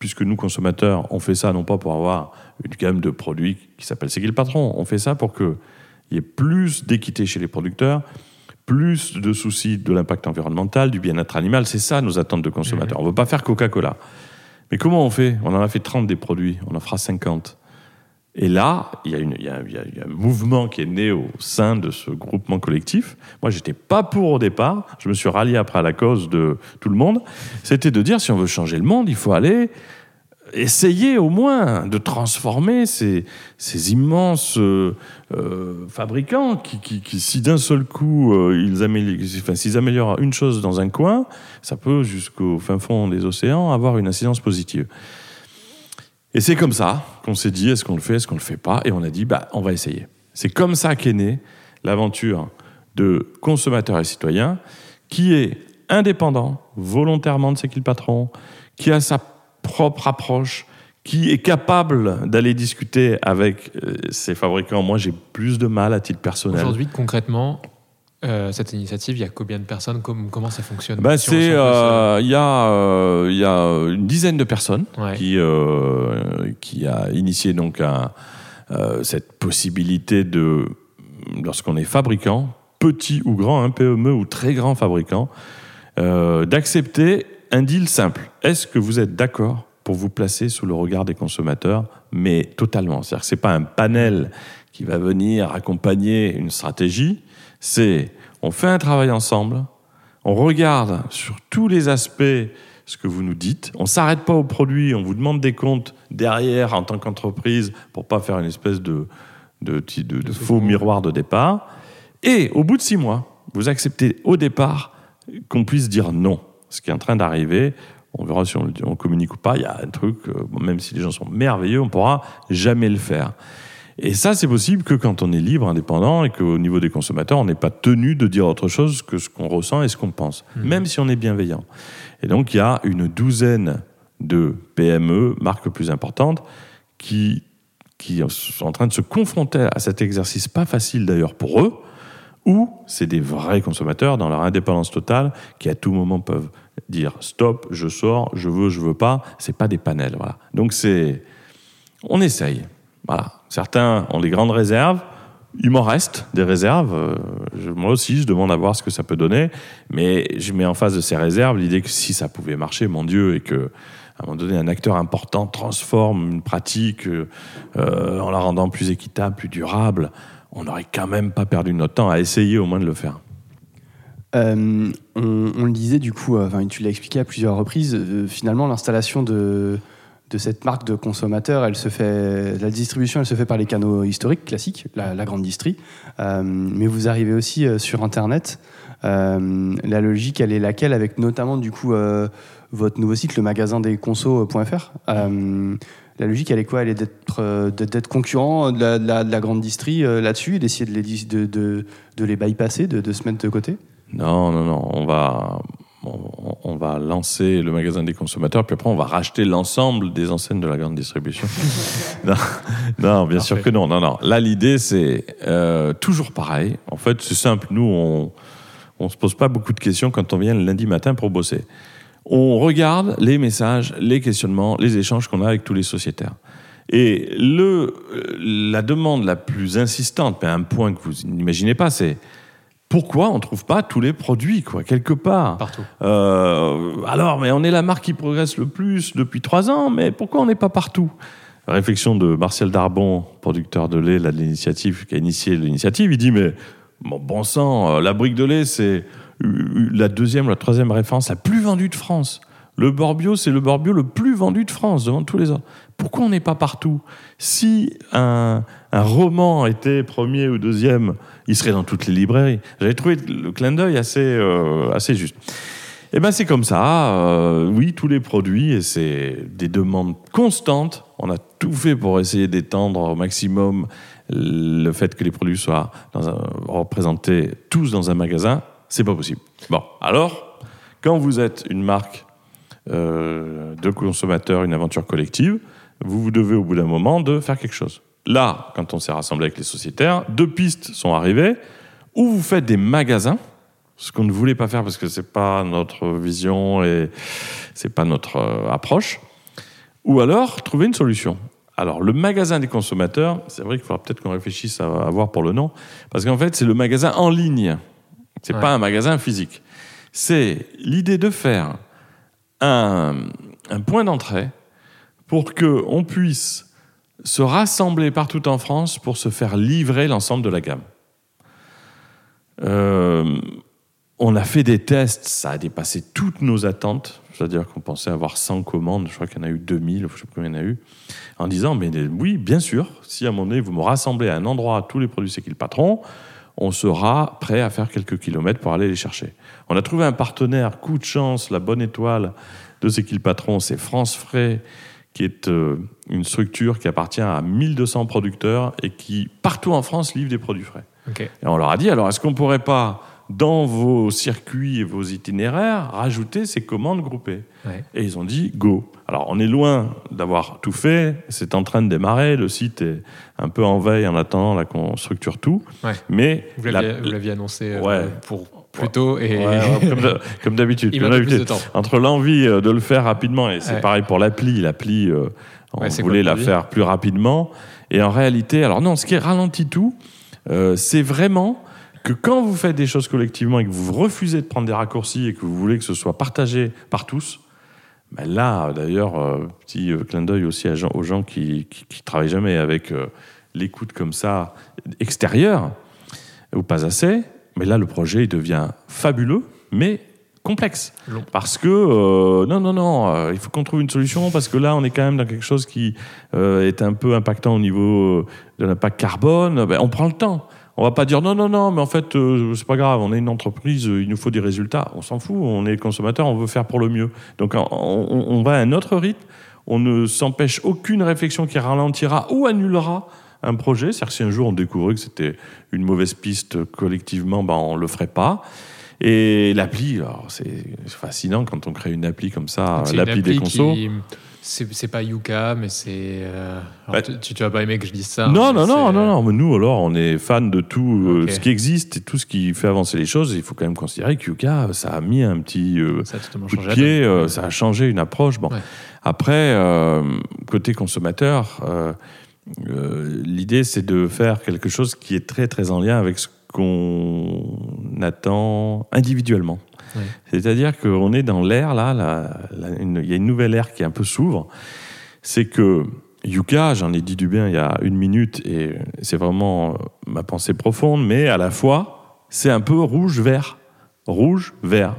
puisque nous consommateurs, on fait ça non pas pour avoir une gamme de produits qui s'appelle c'est qui le patron, on fait ça pour qu'il y ait plus d'équité chez les producteurs, plus de soucis de l'impact environnemental, du bien-être animal, c'est ça nos attentes de consommateurs. On ne veut pas faire Coca-Cola. Mais comment on fait? On en a fait 30 des produits, on en fera 50. Et là, il y, a un mouvement qui est né au sein de ce groupement collectif. Moi, j'étais pas pour au départ. Je me suis rallié après à la cause de tout le monde. C'était de dire si on veut changer le monde, il faut aller essayer au moins de transformer ces, immenses euh, euh, fabricants qui, si d'un seul coup euh, ils améliorent, enfin, s'ils améliorent une chose dans un coin, ça peut jusqu'au fin fond des océans avoir une incidence positive. Et c'est comme ça qu'on s'est dit est-ce qu'on le fait, est-ce qu'on le fait pas, et on a dit bah on va essayer. C'est comme ça qu'est née l'aventure de consommateurs et citoyens qui est indépendant, volontairement de c'est qui le patron, qui a sa propre approche, qui est capable d'aller discuter avec euh, ses fabricants. Moi, j'ai plus de mal à titre personnel. Aujourd'hui, concrètement, euh, cette initiative, il y a combien de personnes Com- Comment ça fonctionne Bah, Si passe, euh, il y a, euh, y a une dizaine de personnes Ouais. qui, qui a initié donc un- cette possibilité de, lorsqu'on est fabricant, petit ou grand, un PME ou très grand fabricant, d'accepter un deal simple. Est-ce que vous êtes d'accord pour vous placer sous le regard des consommateurs, mais totalement? C'est-à-dire que c'est pas un panel qui va venir accompagner une stratégie, c'est on fait un travail ensemble, on regarde sur tous les aspects ce que vous nous dites, on s'arrête pas au produit, on vous demande des comptes derrière en tant qu'entreprise pour pas faire une espèce de, de, de, de faux miroir de départ. Et au bout de six mois, vous acceptez au départ qu'on puisse dire non, ce qui est en train d'arriver. On verra si on, on, communique ou pas. Il y a un truc, euh, même si les gens sont merveilleux, on pourra jamais le faire. Et ça, c'est possible que quand on est libre, indépendant, et qu'au niveau des consommateurs, on n'est pas tenu de dire autre chose que ce qu'on ressent et ce qu'on pense, mmh. même si on est bienveillant. Et donc, il y a une douzaine de PME, marques plus importantes, qui, qui sont en train de se confronter à cet exercice, pas facile d'ailleurs pour eux, ou c'est des vrais consommateurs dans leur indépendance totale qui à tout moment peuvent dire stop, je sors, je veux, je veux pas. C'est pas des panels, voilà. Donc c'est, on essaye, voilà. Certains ont des grandes réserves. Il m'en reste des réserves. Euh, moi aussi, je demande à voir ce que ça peut donner. Mais je mets en face de ces réserves l'idée que si ça pouvait marcher, mon Dieu, et que à un moment donné, un acteur important transforme une pratique euh, en la rendant plus équitable, plus durable, on n'aurait quand même pas perdu notre temps à essayer au moins de le faire. Euh, on, le disait du coup, enfin, tu l'as expliqué à plusieurs reprises, euh, finalement l'installation de, de cette marque de consommateur, elle se fait, la distribution, elle se fait par les canaux historiques, classiques, la, grande distrie. Euh, mais vous arrivez aussi euh, sur Internet. Euh, la logique, elle est laquelle avec notamment du coup votre nouveau site, le magasin des consos.fr. la logique, elle est quoi? Elle est d'être concurrent de la, de, la, de la, grande distrie là-dessus et d'essayer de les bypasser, de, de se mettre de côté? Non, non, non. On va on, va lancer le magasin des consommateurs, puis après on va racheter l'ensemble des enseignes de la grande distribution. [laughs] non, non, bien Parfait. sûr que non. Non, non. Là, l'idée, c'est euh, toujours pareil. En fait, c'est simple. Nous, on on se pose pas beaucoup de questions quand on vient le lundi matin pour bosser. On regarde les messages, les questionnements, les échanges qu'on a avec tous les sociétaires. Et le, la demande la plus insistante, mais un point que vous n'imaginez pas, c'est pourquoi on ne trouve pas tous les produits, quoi, quelque part Partout. Euh, alors, mais on est la marque qui progresse le plus depuis trois ans, mais pourquoi on n'est pas partout? Réflexion de Martial Darbon, producteur de lait, là, de l'initiative, qui a initié l'initiative, il dit, mais bon, bon sang, euh, la brique de lait, c'est la deuxième ou la troisième référence la plus vendue de France. Le Borbio, c'est le Borbio le plus vendu de France, devant tous les autres. Pourquoi on n'est pas partout? Si un, un, roman était premier ou deuxième, il serait dans toutes les librairies. J'avais trouvé le clin d'œil assez, euh, assez juste. Eh ben c'est comme ça. Euh, oui, tous les produits, et c'est des demandes constantes. On a tout fait pour essayer d'étendre au maximum le fait que les produits soient représentés tous dans un magasin. C'est pas possible. Bon, alors, quand vous êtes une marque euh, de consommateurs, une aventure collective, vous vous devez au bout d'un moment de faire quelque chose. Là, quand on s'est rassemblé avec les sociétaires, deux pistes sont arrivées. Ou vous faites des magasins, ce qu'on ne voulait pas faire parce que c'est pas notre vision et c'est pas notre euh, approche. Ou alors trouver une solution. Alors le magasin des consommateurs, c'est vrai qu'il faudra peut-être qu'on réfléchisse à, à voir pour le nom, parce qu'en fait c'est le magasin en ligne. C'est ouais. pas un magasin physique. C'est l'idée de faire un, un point d'entrée pour que on puisse se rassembler partout en France pour se faire livrer l'ensemble de la gamme. Euh, on a fait des tests, ça a dépassé toutes nos attentes. C'est-à-dire qu'on pensait avoir 100 commandes, je crois qu'il y en a eu 2000, je ne sais pas combien il y en a eu, en disant, mais oui, bien sûr, si à un moment donné vous me rassemblez à un endroit tous les produits C'est patron, on sera prêt à faire quelques kilomètres pour aller les chercher. On a trouvé un partenaire, coup de chance, la bonne étoile de C'est patron, c'est France Frais, qui est euh, une structure qui appartient à 1200 producteurs et qui, partout en France, livre des produits frais. Okay. Et on leur a dit, alors est-ce qu'on ne pourrait pas, dans vos circuits et vos itinéraires, rajouter ces commandes groupées? Ouais. Et ils ont dit, go. Alors on est loin d'avoir tout fait, c'est en train de démarrer, le site est un peu en veille en attendant qu'on structure tout. Ouais. Mais vous l'aviez annoncé euh, ouais. pour plus tôt et ouais, [laughs] comme d'habitude. Entre l'envie de le faire rapidement et c'est ouais. pareil pour l'appli, l'appli euh, on ouais, voulait la faire plus rapidement et en réalité, alors non, ce qui ralentit tout, euh, c'est vraiment que quand vous faites des choses collectivement et que vous refusez de prendre des raccourcis et que vous voulez que ce soit partagé par tous, ben là, d'ailleurs, euh, petit clin d'œil aussi gens, aux gens qui, qui, qui, travaillent jamais avec l'écoute comme ça extérieure, ou pas assez. Mais là, le projet il devient fabuleux, mais complexe. Long. Parce que, euh, non, non, non, euh, il faut qu'on trouve une solution, parce que là, on est quand même dans quelque chose qui euh, est un peu impactant au niveau de l'impact carbone. Ben, on prend le temps. On va pas dire non, non, non, mais en fait, c'est pas grave, on est une entreprise, il nous faut des résultats. On s'en fout, on est consommateur, on veut faire pour le mieux. Donc, on, on- on va à un autre rythme, on ne s'empêche aucune réflexion qui ralentira ou annulera un projet. C'est-à-dire que si un jour on découvrait que c'était une mauvaise piste collectivement, ben, on le ferait pas. Et l'appli, c'est fascinant quand on crée une appli comme ça, l'appli des consos. qui- C'est pas Yuka, mais c'est. euh, Bah, tu, tu vas pas aimer que je dise ça. Non, mais non, non, non, non. Mais nous, alors, on est fan de tout euh, ce qui existe et tout ce qui fait avancer les choses. Il faut quand même considérer que Yuka, ça a mis un petit euh, coup de pied, euh, ça a changé une approche. Bon. Ouais. Après, euh, côté consommateur, euh, l'idée, c'est de faire quelque chose qui est très, très en lien avec ce qu'on attend individuellement. C'est-à-dire qu'on est dans l'ère, là, une- il y a une nouvelle ère qui un peu s'ouvre. C'est que Yuka, j'en ai dit du bien il y a une minute, et c'est vraiment euh, ma pensée profonde, mais à la fois, c'est un peu rouge-vert. Rouge-vert.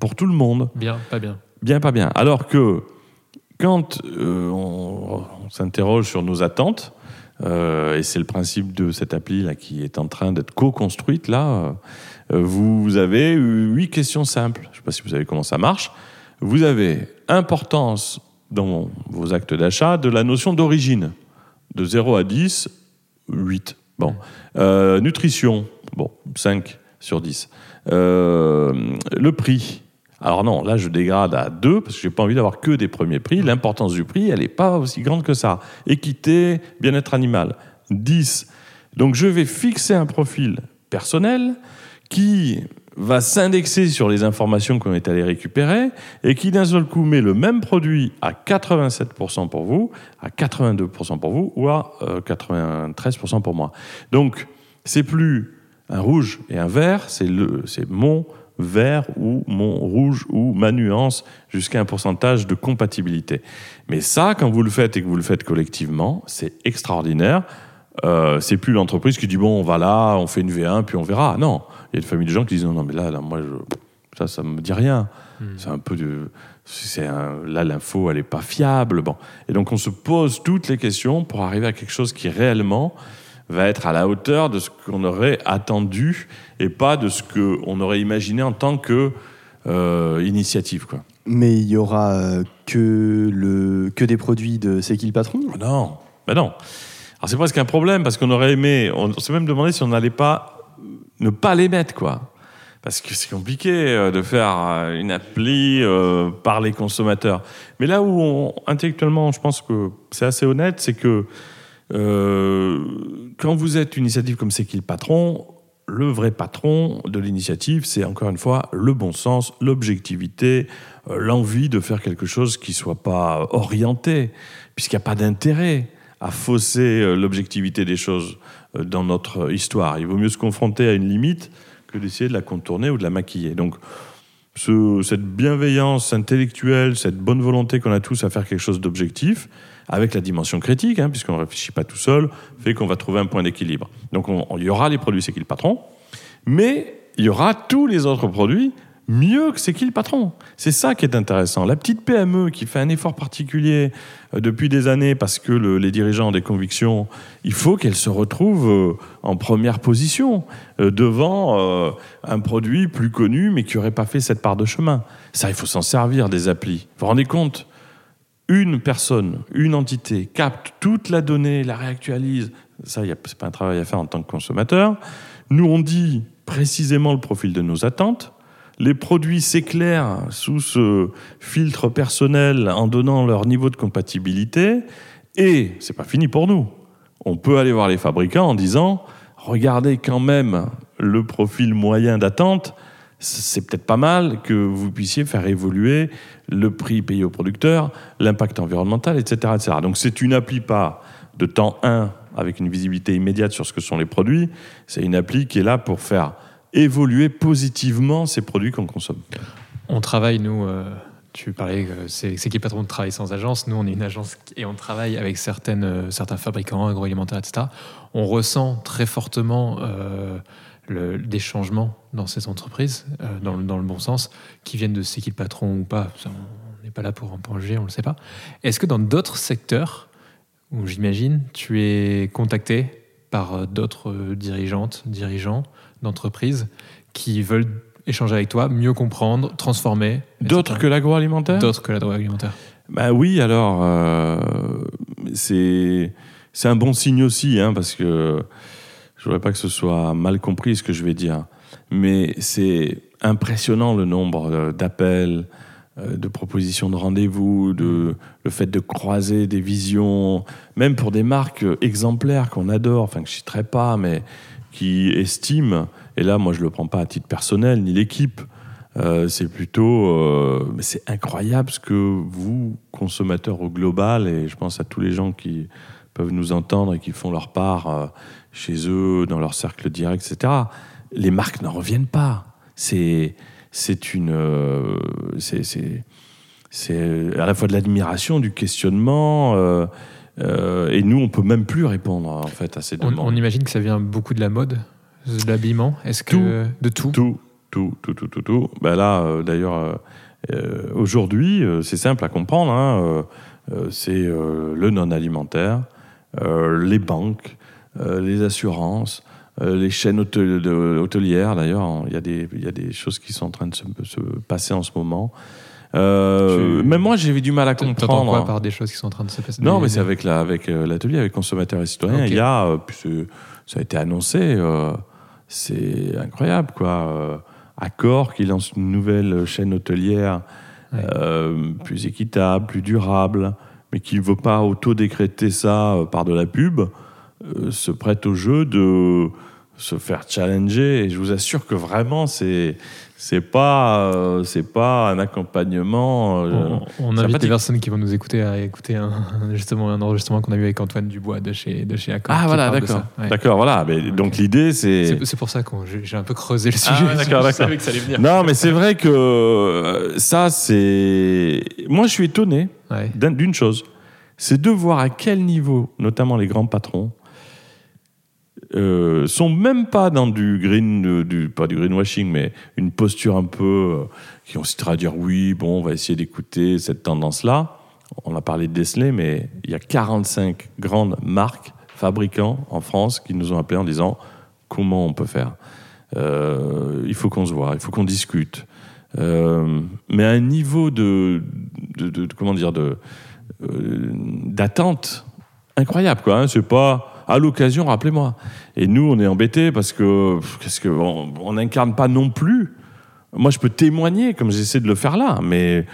Pour tout le monde. Bien, pas bien. Bien, pas bien. Alors que quand euh, on, on s'interroge sur nos attentes, euh, et c'est le principe de cette appli là qui est en train d'être co-construite là, euh, vous avez huit questions simples. Je ne sais pas si vous savez comment ça marche. Vous avez importance dans vos actes d'achat de la notion d'origine. De 0 à 10, 8. Bon. Nutrition, bon, 5 sur 10. Euh, le prix. Alors non, là je dégrade à 2 parce que j'ai pas envie d'avoir que des premiers prix. L'importance du prix, elle n'est pas aussi grande que ça. Équité, bien-être animal, 10. Donc je vais fixer un profil personnel qui va s'indexer sur les informations qu'on est allé récupérer et qui d'un seul coup met le même produit à 87% pour vous, à 82% pour vous ou à euh, 93% pour moi. Donc c'est plus un rouge et un vert, c'est le, c'est mon vert ou mon rouge ou ma nuance jusqu'à un pourcentage de compatibilité. Mais ça, quand vous le faites et que vous le faites collectivement, c'est extraordinaire. Euh, c'est plus l'entreprise qui dit bon, on va là, on fait une V1, puis on verra. Non, il y a une famille de gens qui disent non, non, mais là, là moi, je, ça, ça me dit rien. C'est un peu de, c'est un- là, l'info, elle est pas fiable. Bon, et donc on se pose toutes les questions pour arriver à quelque chose qui réellement va être à la hauteur de ce qu'on aurait attendu et pas de ce qu'on aurait imaginé en tant que euh, initiative. Quoi. Mais il y aura euh, que, le, que des produits de C'est qui le patron? Ah Non, ben non. Alors c'est presque un problème parce qu'on aurait aimé, on, s'est même demandé si on n'allait pas ne pas les mettre, quoi. Parce que c'est compliqué euh, de faire une appli euh, par les consommateurs. Mais là où on- intellectuellement, je pense que c'est assez honnête, c'est que quand vous êtes une initiative comme c'est qui le patron, le vrai patron de l'initiative, c'est encore une fois le bon sens, l'objectivité, euh, l'envie de faire quelque chose qui soit pas orienté, puisqu'il n'y a pas d'intérêt à fausser euh, l'objectivité des choses euh, dans notre histoire. Il vaut mieux se confronter à une limite que d'essayer de la contourner ou de la maquiller. Donc, ce- cette bienveillance intellectuelle, cette bonne volonté qu'on a tous à faire quelque chose d'objectif, avec la dimension critique, hein, puisqu'on ne réfléchit pas tout seul, fait qu'on va trouver un point d'équilibre. Donc on- on- il y aura les produits C'est qui le patron, mais il y aura tous les autres produits mieux que C'est qui le patron. C'est ça qui est intéressant. La petite PME qui fait un effort particulier euh, depuis des années parce que le- les dirigeants ont des convictions, il faut qu'elle se retrouve euh, en première position euh, devant un produit plus connu mais qui n'aurait pas fait cette part de chemin. Ça, il faut s'en servir des applis. Vous vous rendez compte? Une personne, une entité capte toute la donnée, la réactualise. Ça, ce n'est pas un travail à faire en tant que consommateur. Nous, on dit précisément le profil de nos attentes. Les produits s'éclairent sous ce filtre personnel en donnant leur niveau de compatibilité. Et c'est pas fini pour nous. On peut aller voir les fabricants en disant regardez quand même le profil moyen d'attente. C'est peut-être pas mal que vous puissiez faire évoluer le prix payé au producteur, l'impact environnemental, etc.. Donc c'est une appli pas de temps 1 avec une visibilité immédiate sur ce que sont les produits. C'est une appli qui est là pour faire évoluer positivement ces produits qu'on consomme. On travaille, nous, euh, tu parlais que c'est qui le patron de travail sans agence. Nous, on est une agence et on travaille avec certaines, euh, certains fabricants agroalimentaires, etc. On ressent très fortement euh, le- des changements dans ces entreprises, euh, dans, le, dans le bon sens, qui viennent de c'est qui le patron ou pas. On n'est pas là pour en pour en juger, on ne le sait pas. Est-ce que dans d'autres secteurs, où j'imagine, tu es contacté par euh, d'autres euh, dirigeantes, dirigeants d'entreprises qui veulent échanger avec toi, mieux comprendre, transformer D'autres que l'agroalimentaire? D'autres que l'agroalimentaire. Bah oui, alors euh, c'est c'est un bon signe aussi, hein, parce que je voudrais pas que ce soit mal compris ce que je vais dire, mais c'est impressionnant le nombre euh, d'appels, euh, de propositions de rendez-vous, de le fait de croiser des visions, même pour des marques euh, exemplaires qu'on adore, enfin que je citerai pas, mais qui estiment. Et là, moi, je le prends pas à titre personnel ni l'équipe. C'est plutôt, mais c'est incroyable ce que vous, consommateurs au global, et je pense à tous les gens qui peuvent nous entendre et qui font leur part chez eux, dans leur cercle direct, etc. Les marques n'en reviennent pas. C'est, c'est une, euh, c'est, à la fois de l'admiration, du questionnement, euh, euh, et nous, on peut même plus répondre en fait à ces On, demandes. on imagine que ça vient beaucoup de la mode, de l'habillement. Est-ce que de tout, Tout, tout, tout, tout, tout, tout. Ben là, d'ailleurs, aujourd'hui, c'est simple à comprendre. hein, c'est le non alimentaire, les banques, les assurances, euh, les chaînes hôtel- de- hôtelières. D'ailleurs, il y, a des- il y a des choses qui sont en train de se, se passer en ce moment. Euh, Tu- Même moi, j'ai eu du mal à comprendre. quoi par des choses qui sont en train de se passer Non, mais c'est avec la, avec euh, l'atelier, avec consommateurs et citoyens. Il y a, euh, ça a été annoncé, euh, c'est incroyable, quoi. Euh, Accor qui lance une nouvelle chaîne hôtelière Ouais. euh, plus équitable, plus durable, mais qui ne veut pas auto-décréter ça euh, par de la pub, euh, se prête au jeu de se faire challenger. Et je vous assure que vraiment, c'est c'est pas euh, c'est pas un accompagnement. euh, On, on invite les personnes qui vont nous écouter à écouter un, justement un enregistrement qu'on a eu avec Antoine Dubois de chez, de chez Accor. Ah voilà, d'accord. Ouais. D'accord, voilà. Mais Donc l'idée, c'est... C'est pour ça que j'ai un peu creusé le Ah sujet. ouais, d'accord, [laughs] Je d'accord. savais que ça allait venir. Non, mais c'est vrai que euh, ça, c'est... Moi, je suis étonné Ouais. d'une chose. C'est de voir à quel niveau, notamment les grands patrons, euh, sont même pas dans du green, euh, du, pas du greenwashing, mais une posture un peu euh, qui consistera à dire oui, bon, on va essayer d'écouter cette tendance-là. On a parlé de Nestlé, mais il y a 45 grandes marques, fabricants en France qui nous ont appelés en disant comment on peut faire? Euh, il faut qu'on se voit, il faut qu'on discute. Mais à un niveau de, comment dire de d'attente incroyable quoi. Hein, c'est pas à l'occasion, rappelez-moi. Et nous, on est embêtés parce que qu'est-ce que on n'incarne pas non plus. Moi, je peux témoigner comme j'essaie de le faire là, mais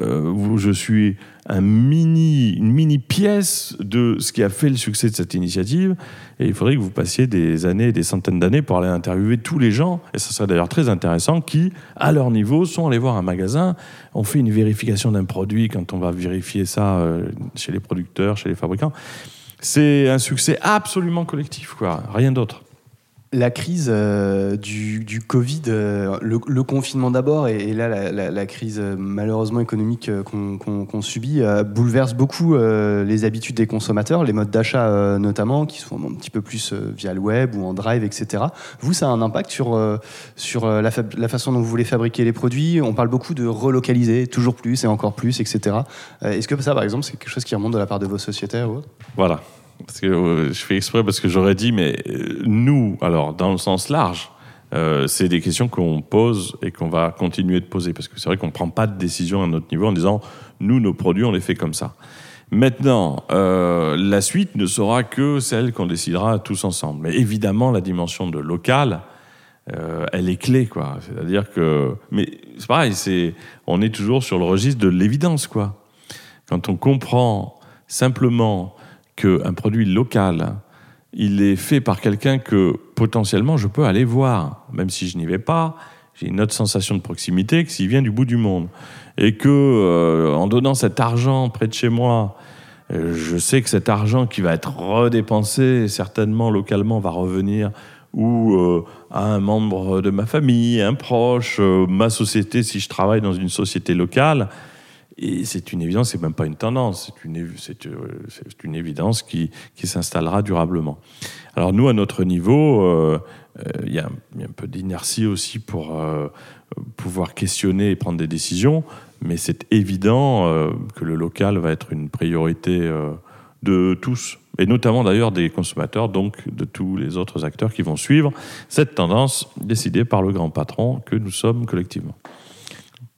euh, je suis un mini, une mini pièce de ce qui a fait le succès de cette initiative. Et il faudrait que vous passiez des années, des centaines d'années pour aller interviewer tous les gens. Et ça serait d'ailleurs très intéressant qui, à leur niveau, sont allés voir un magasin. On fait une vérification d'un produit quand on va vérifier ça euh, chez les producteurs, chez les fabricants. C'est un succès absolument collectif, quoi. Rien d'autre. La crise euh, du, Covid, euh, le, confinement d'abord, et, là la, crise euh, malheureusement économique qu'on subit, bouleverse beaucoup les habitudes des consommateurs, les modes d'achat notamment, qui sont un petit peu plus via le web ou en drive, etc. Vous, ça a un impact sur, sur la, façon dont vous voulez fabriquer les produits? On parle beaucoup de relocaliser toujours plus et encore plus, etc. Est-ce que ça, par exemple, c'est quelque chose qui remonte de la part de vos sociétaires ou autre Voilà. Euh, je fais exprès parce que j'aurais dit, mais euh, nous, alors dans le sens large, euh, c'est des questions qu'on pose et qu'on va continuer de poser. Parce que c'est vrai qu'on ne prend pas de décision à notre niveau en disant, nous, nos produits, on les fait comme ça. Maintenant, la suite ne sera que celle qu'on décidera tous ensemble. Mais évidemment, la dimension de local, elle est clé, quoi. C'est-à-dire que, mais c'est pareil, c'est, on est toujours sur le registre de l'évidence, quoi. Quand on comprend simplement qu'un produit local, il est fait par quelqu'un que potentiellement je peux aller voir, même si je n'y vais pas, j'ai une autre sensation de proximité que s'il vient du bout du monde, et que euh, en donnant cet argent près de chez moi, euh, je sais que cet argent qui va être redépensé certainement localement va revenir ou euh, à un membre de ma famille, un proche, ma société si je travaille dans une société locale. Et c'est une évidence, c'est même pas une tendance, c'est une, euh, évidence qui, s'installera durablement. Alors nous, à notre niveau, euh, euh, il y, a un peu d'inertie aussi pour pouvoir questionner et prendre des décisions, mais c'est évident que le local va être une priorité de tous, et notamment d'ailleurs des consommateurs, donc de tous les autres acteurs qui vont suivre cette tendance décidée par le grand patron que nous sommes collectivement.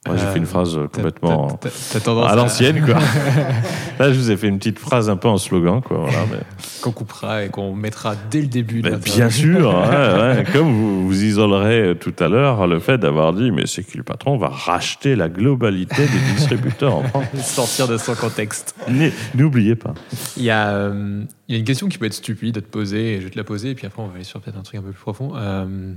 Moi, j'ai Euh, fait une phrase T'as- complètement à l'ancienne, quoi. [laughs] Là, je vous ai fait une petite phrase un peu en slogan, quoi. Voilà, mais... qu'on coupera et qu'on mettra dès le début. de Ben, bien sûr, ouais, [laughs] ouais. comme vous, vous isolerez tout à l'heure le fait d'avoir dit mais c'est qui le patron va racheter la globalité des distributeurs en France. [laughs] Sortir de son contexte. N'oubliez pas. Il y, a, euh, il y a une question qui peut être stupide à te poser, et je vais te la poser, et puis après on va aller sur peut-être un truc un peu plus profond. Euh,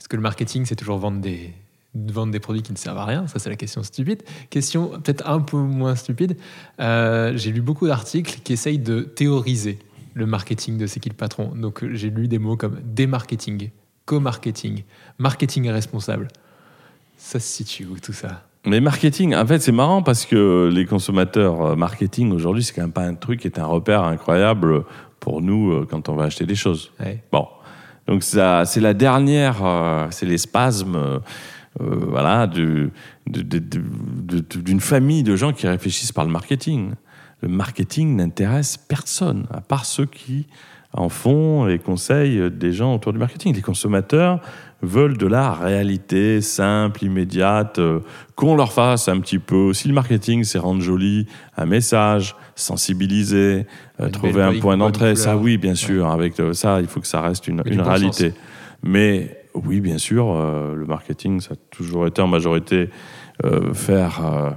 Est-ce que le marketing, c'est toujours vendre des, vendre des produits qui ne servent à rien Ça, c'est la question stupide. Question peut-être un peu moins stupide. Euh, j'ai lu beaucoup d'articles qui essayent de théoriser le marketing de C'est qui le patron. Donc j'ai lu des mots comme démarketing, co-marketing, marketing responsable. Ça se situe où tout ça? Mais marketing, en fait, c'est marrant parce que les consommateurs euh, marketing aujourd'hui, c'est quand même pas un truc qui est un repère incroyable pour nous euh, quand on va acheter des choses. Ouais. Bon, donc ça, c'est la dernière, euh, c'est les spasmes, voilà, du- de- de- d'une famille de gens qui réfléchissent par le marketing. Le marketing n'intéresse personne, à part ceux qui en font les conseils des gens autour du marketing. Les consommateurs veulent de la réalité simple, immédiate, euh, qu'on leur fasse un petit peu. Si le marketing, c'est rendre joli un message, sensibiliser, euh, trouver un point d'entrée, ça oui, bien sûr. Avec euh, ça, il faut que ça reste une, bon réalité. Mais oui, bien sûr, euh, le marketing, ça a toujours été en majorité euh, faire euh,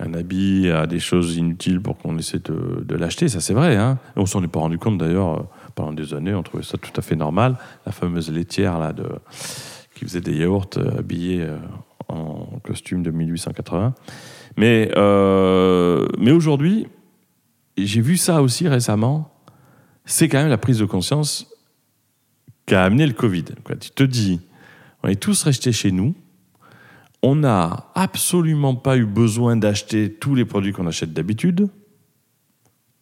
un habit à des choses inutiles pour qu'on essaie de, l'acheter. Ça, c'est vrai. Hein on s'en est pas rendu compte d'ailleurs pendant des années. On trouvait ça tout à fait normal. La fameuse laitière là, qui faisait des yaourts habillés en costume de 1880. Mais, mais aujourd'hui, j'ai vu ça aussi récemment. C'est quand même la prise de conscience qu'a amené le Covid. Tu te dis, on est tous restés chez nous, on n'a absolument pas eu besoin d'acheter tous les produits qu'on achète d'habitude,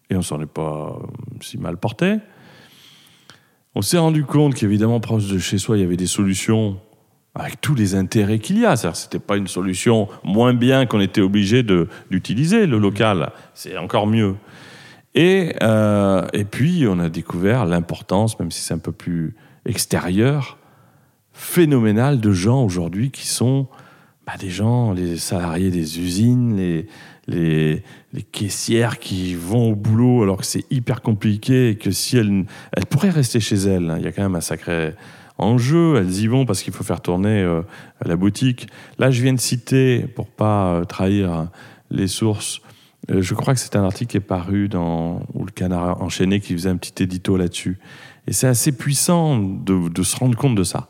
et on s'en est pas euh, si mal porté. On s'est rendu compte qu'évidemment, proche de chez soi, il y avait des solutions avec tous les intérêts qu'il y a. C'est-à-dire, c'était pas une solution moins bien qu'on était obligé d'utiliser le local. C'est encore mieux. Et, euh, et puis, on a découvert l'importance, même si c'est un peu plus extérieur, phénoménale de gens aujourd'hui qui sont bah, des gens, les salariés des usines, les caissières qui vont au boulot alors que c'est hyper compliqué et que si elles, elles pourraient rester chez elles, hein, il y a quand même un sacré enjeu, elles y vont parce qu'il faut faire tourner euh, la boutique. Là, je viens de citer, pour pas euh, trahir les sources, euh, je crois que c'est un article qui est paru dans ou le Canard enchaîné qui faisait un petit édito là-dessus. Et c'est assez puissant de, se rendre compte de ça.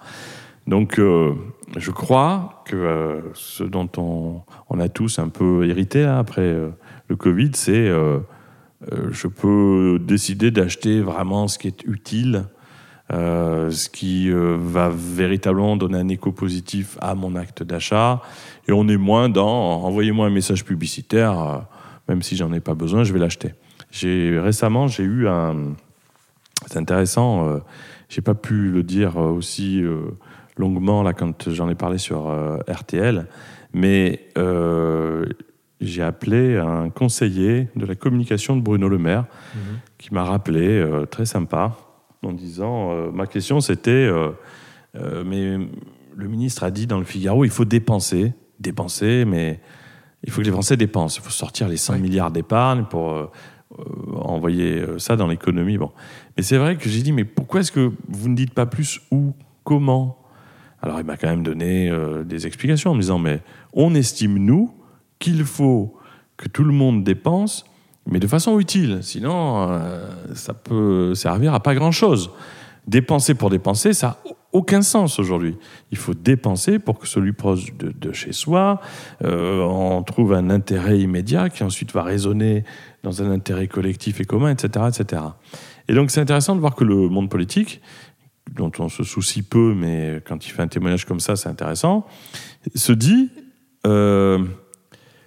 Donc, euh, je crois que euh, ce dont on, a tous un peu hérité après euh, le Covid, c'est je peux décider d'acheter vraiment ce qui est utile, ce qui va véritablement donner un écho positif à mon acte d'achat. Et on est moins dans envoyez-moi un message publicitaire, même si j'en ai pas besoin, je vais l'acheter. Récemment j'ai eu un c'est intéressant. euh, j'ai pas pu le dire euh, aussi euh, longuement là quand j'en ai parlé sur euh, RTL, mais j'ai appelé un conseiller de la communication de Bruno Le Maire qui m'a rappelé euh, très sympa en disant euh, ma question c'était euh, mais le ministre a dit dans le Figaro il faut dépenser dépenser mais il faut que les Français dépensent il faut sortir les 100 Ouais. milliards d'épargne pour envoyer ça dans l'économie bon mais c'est vrai que j'ai dit mais pourquoi est-ce que vous ne dites pas plus où comment? Alors il m'a quand même donné euh, des explications en me disant mais on estime nous qu'il faut que tout le monde dépense mais de façon utile. Sinon, euh, ça peut servir à pas grand-chose. Dépenser pour dépenser, ça n'a aucun sens aujourd'hui. Il faut dépenser pour que celui proche de, chez soi, euh, on trouve un intérêt immédiat qui ensuite va résonner dans un intérêt collectif et commun, etc. etc. Et donc c'est intéressant de voir que le monde politique, dont on se soucie peu, mais quand il fait un témoignage comme ça, c'est intéressant, se dit... euh,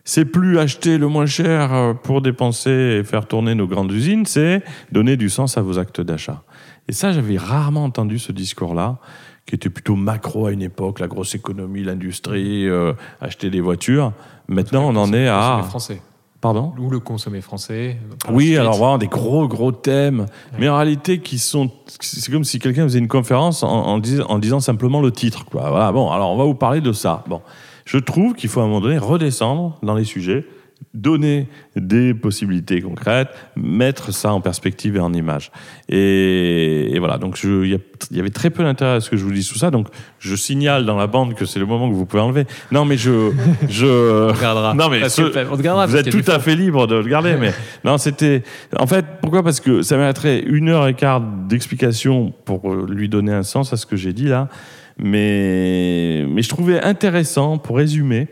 c'est plus acheter le moins cher pour dépenser et faire tourner nos grandes usines, c'est donner du sens à vos actes d'achat. Et ça, j'avais rarement entendu ce discours-là, qui était plutôt macro à une époque, la grosse économie, l'industrie, euh, acheter des voitures. Maintenant, on en est à... français. Pardon? Ou le consommer français. Oui, alors vraiment des gros, gros thèmes, mais en réalité qui sont... C'est comme si quelqu'un faisait une conférence en, en dis- en disant simplement le titre. Quoi. Voilà, bon, alors on va vous parler de ça. Bon, je trouve qu'il faut à un moment donné redescendre dans les sujets, donner des possibilités concrètes, mettre ça en perspective et en image. Et, et voilà, donc il y, avait très peu d'intérêt à ce que je vous dise tout ça, donc je signale dans la bande que c'est le moment que vous pouvez enlever. Non, mais je... je... On regardera. Non, mais ce- on vous êtes tout à fait libre de le garder, mais [laughs] non, c'était. En fait, pourquoi? Parce que ça mériterait une heure et quart d'explication pour lui donner un sens à ce que j'ai dit là. Mais, mais je trouvais intéressant, pour résumer,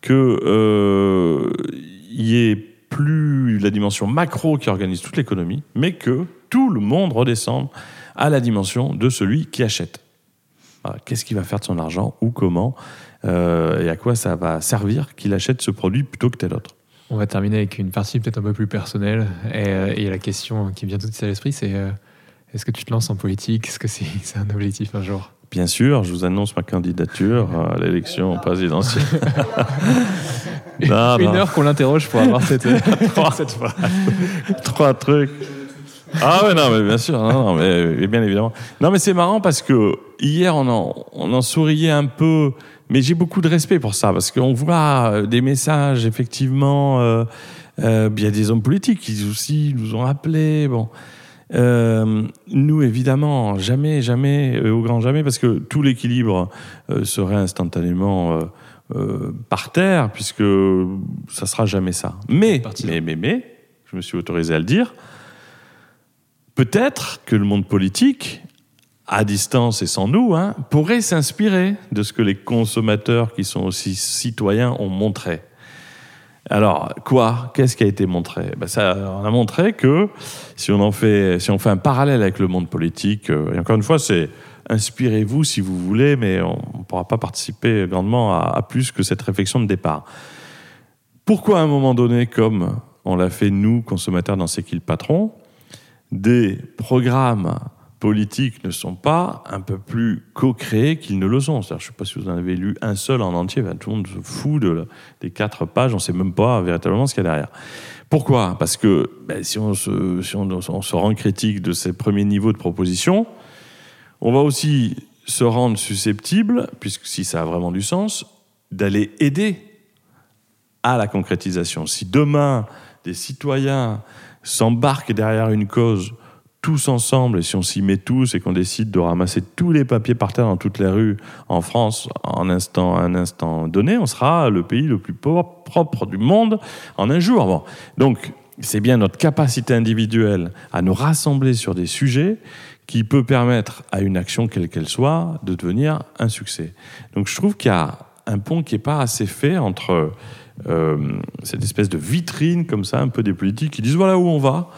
que euh, il y ait plus la dimension macro qui organise toute l'économie, mais que tout le monde redescende à la dimension de celui qui achète. Voilà, Qu'est-ce qu'il va faire de son argent ou comment euh, et à quoi ça va servir qu'il achète ce produit plutôt que tel autre? On va terminer avec une partie peut-être un peu plus personnelle. Et, euh, la question qui vient tout de suite à l'esprit, c'est euh, est-ce que tu te lances en politique? Est-ce que c'est [laughs] un objectif un jour? Bien sûr, je vous annonce ma candidature à l'élection présidentielle. [laughs] Non, Une non. heure qu'on l'interroge pour avoir cette, [laughs] Trois, [laughs] trois trucs. Ah ouais, non, mais bien sûr, non, non, mais bien évidemment. Non, mais c'est marrant parce que hier, on en, on en souriait un peu, mais j'ai beaucoup de respect pour ça, parce qu'on voit euh, des messages, effectivement, euh, euh, il y a des hommes politiques qui aussi nous ont rappelé, bon. Euh, nous, évidemment, jamais, jamais, euh, au grand jamais, parce que tout l'équilibre euh, serait instantanément par terre, puisque ça sera jamais ça. Mais, mais, mais, je me suis autorisé à le dire, peut-être que le monde politique, à distance et sans nous, hein, pourrait s'inspirer de ce que les consommateurs, qui sont aussi citoyens, ont montré. Alors, quoi? Qu'est-ce qui a été montré? Ben ça, On a montré que si on, en fait, si on fait un parallèle avec le monde politique, euh, et encore une fois, c'est inspirez-vous si vous voulez, mais on ne pourra pas participer grandement à, à plus que cette réflexion de départ. Pourquoi à un moment donné, comme on l'a fait nous, consommateurs dans C'est qui le patron, des programmes politiques ne sont pas un peu plus co-créés qu'ils ne le sont. Je ne sais pas si vous en avez lu un seul en entier, tout le monde se fout de des quatre pages, on ne sait même pas véritablement ce qu'il y a derrière. Pourquoi? Parce que ben, si, on se, si on, on se rend critique de ces premiers niveaux de proposition, on va aussi se rendre susceptible, puisque si ça a vraiment du sens, d'aller aider à la concrétisation. Si demain, des citoyens s'embarquent derrière une cause tous ensemble, et si on s'y met tous et qu'on décide de ramasser tous les papiers par terre dans toutes les rues en France en instant, un instant donné, on sera le pays le plus propre du monde en un jour. Donc, c'est bien notre capacité individuelle à nous rassembler sur des sujets qui peut permettre à une action, quelle qu'elle soit, de devenir un succès. Donc je trouve qu'il y a un pont qui n'est pas assez fait entre euh, cette espèce de vitrine comme ça, un peu des politiques qui disent voilà où on va,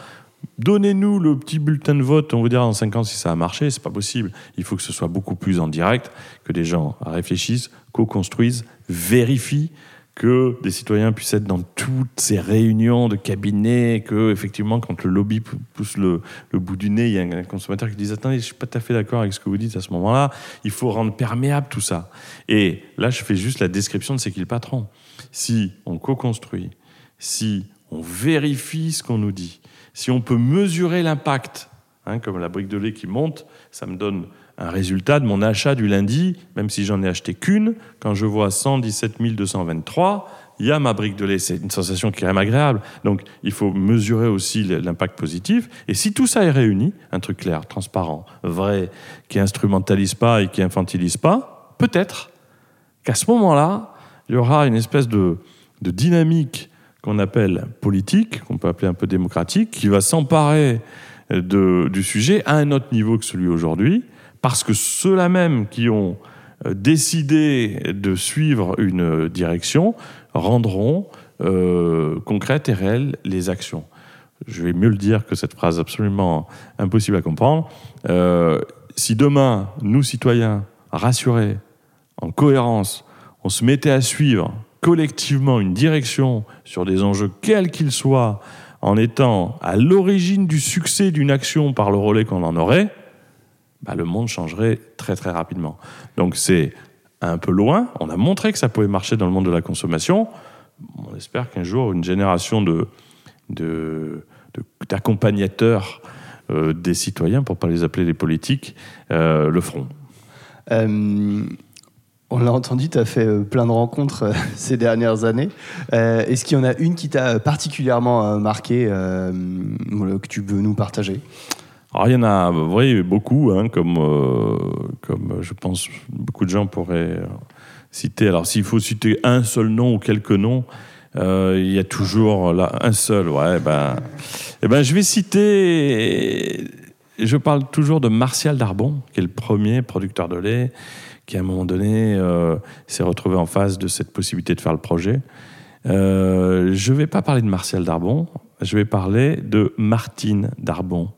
donnez-nous le petit bulletin de vote, on vous dira dans 5 ans si ça a marché, c'est pas possible. Il faut que ce soit beaucoup plus en direct, que des gens réfléchissent, co-construisent, vérifient que des citoyens puissent être dans toutes ces réunions de cabinets, que effectivement quand le lobby pou- pousse le, bout du nez, il y a un consommateur qui dit attendez, je suis pas tout à fait d'accord avec ce que vous dites à ce moment-là. Il faut rendre perméable tout ça. Et là, je fais juste la description de c'est qui le patron. Si on co-construit, si on vérifie ce qu'on nous dit, si on peut mesurer l'impact, hein, comme la brique de lait qui monte, ça me donne un résultat de mon achat du lundi, même si j'en ai acheté qu'une, quand je vois 117 223, il y a ma brique de lait. C'est une sensation qui est quand même agréable. Donc, il faut mesurer aussi l'impact positif. Et si tout ça est réuni, un truc clair, transparent, vrai, qui instrumentalise pas et qui infantilise pas, peut-être qu'à ce moment-là, il y aura une espèce de, de dynamique qu'on appelle politique, qu'on peut appeler un peu démocratique, qui va s'emparer du sujet à un autre niveau que celui aujourd'hui, parce que ceux-là même qui ont euh, décidé de suivre une direction rendront euh, concrètes et réelles les actions. Je vais mieux le dire que cette phrase absolument impossible à comprendre. Euh, si demain, nous citoyens, rassurés, en cohérence, on se mettait à suivre collectivement une direction sur des enjeux quels qu'ils soient, en étant à l'origine du succès d'une action par le relais qu'on en aurait, bah, le monde changerait très très rapidement. Donc c'est un peu loin. On a montré que ça pouvait marcher dans le monde de la consommation. On espère qu'un jour, une génération de, d'accompagnateurs euh, des citoyens, pour pas les appeler les politiques, euh, le feront. Euh, on l'a entendu, tu as fait euh, plein de rencontres euh, [laughs] ces dernières années. Euh, Est-ce qu'il y en a une qui t'a particulièrement marqué, que tu veux nous partager? Alors il y en a, voyez, beaucoup, hein, comme, comme je pense beaucoup de gens pourraient citer. Alors s'il faut citer un seul nom ou quelques noms, il y a toujours là un seul. Ouais, ben, eh ben, je vais citer. Je parle toujours de Martial Darbon, qui est le premier producteur de lait, qui à un moment donné euh, s'est retrouvé en face de cette possibilité de faire le projet. Euh, je ne vais pas parler de Martial Darbon, je vais parler de Martine Darbon,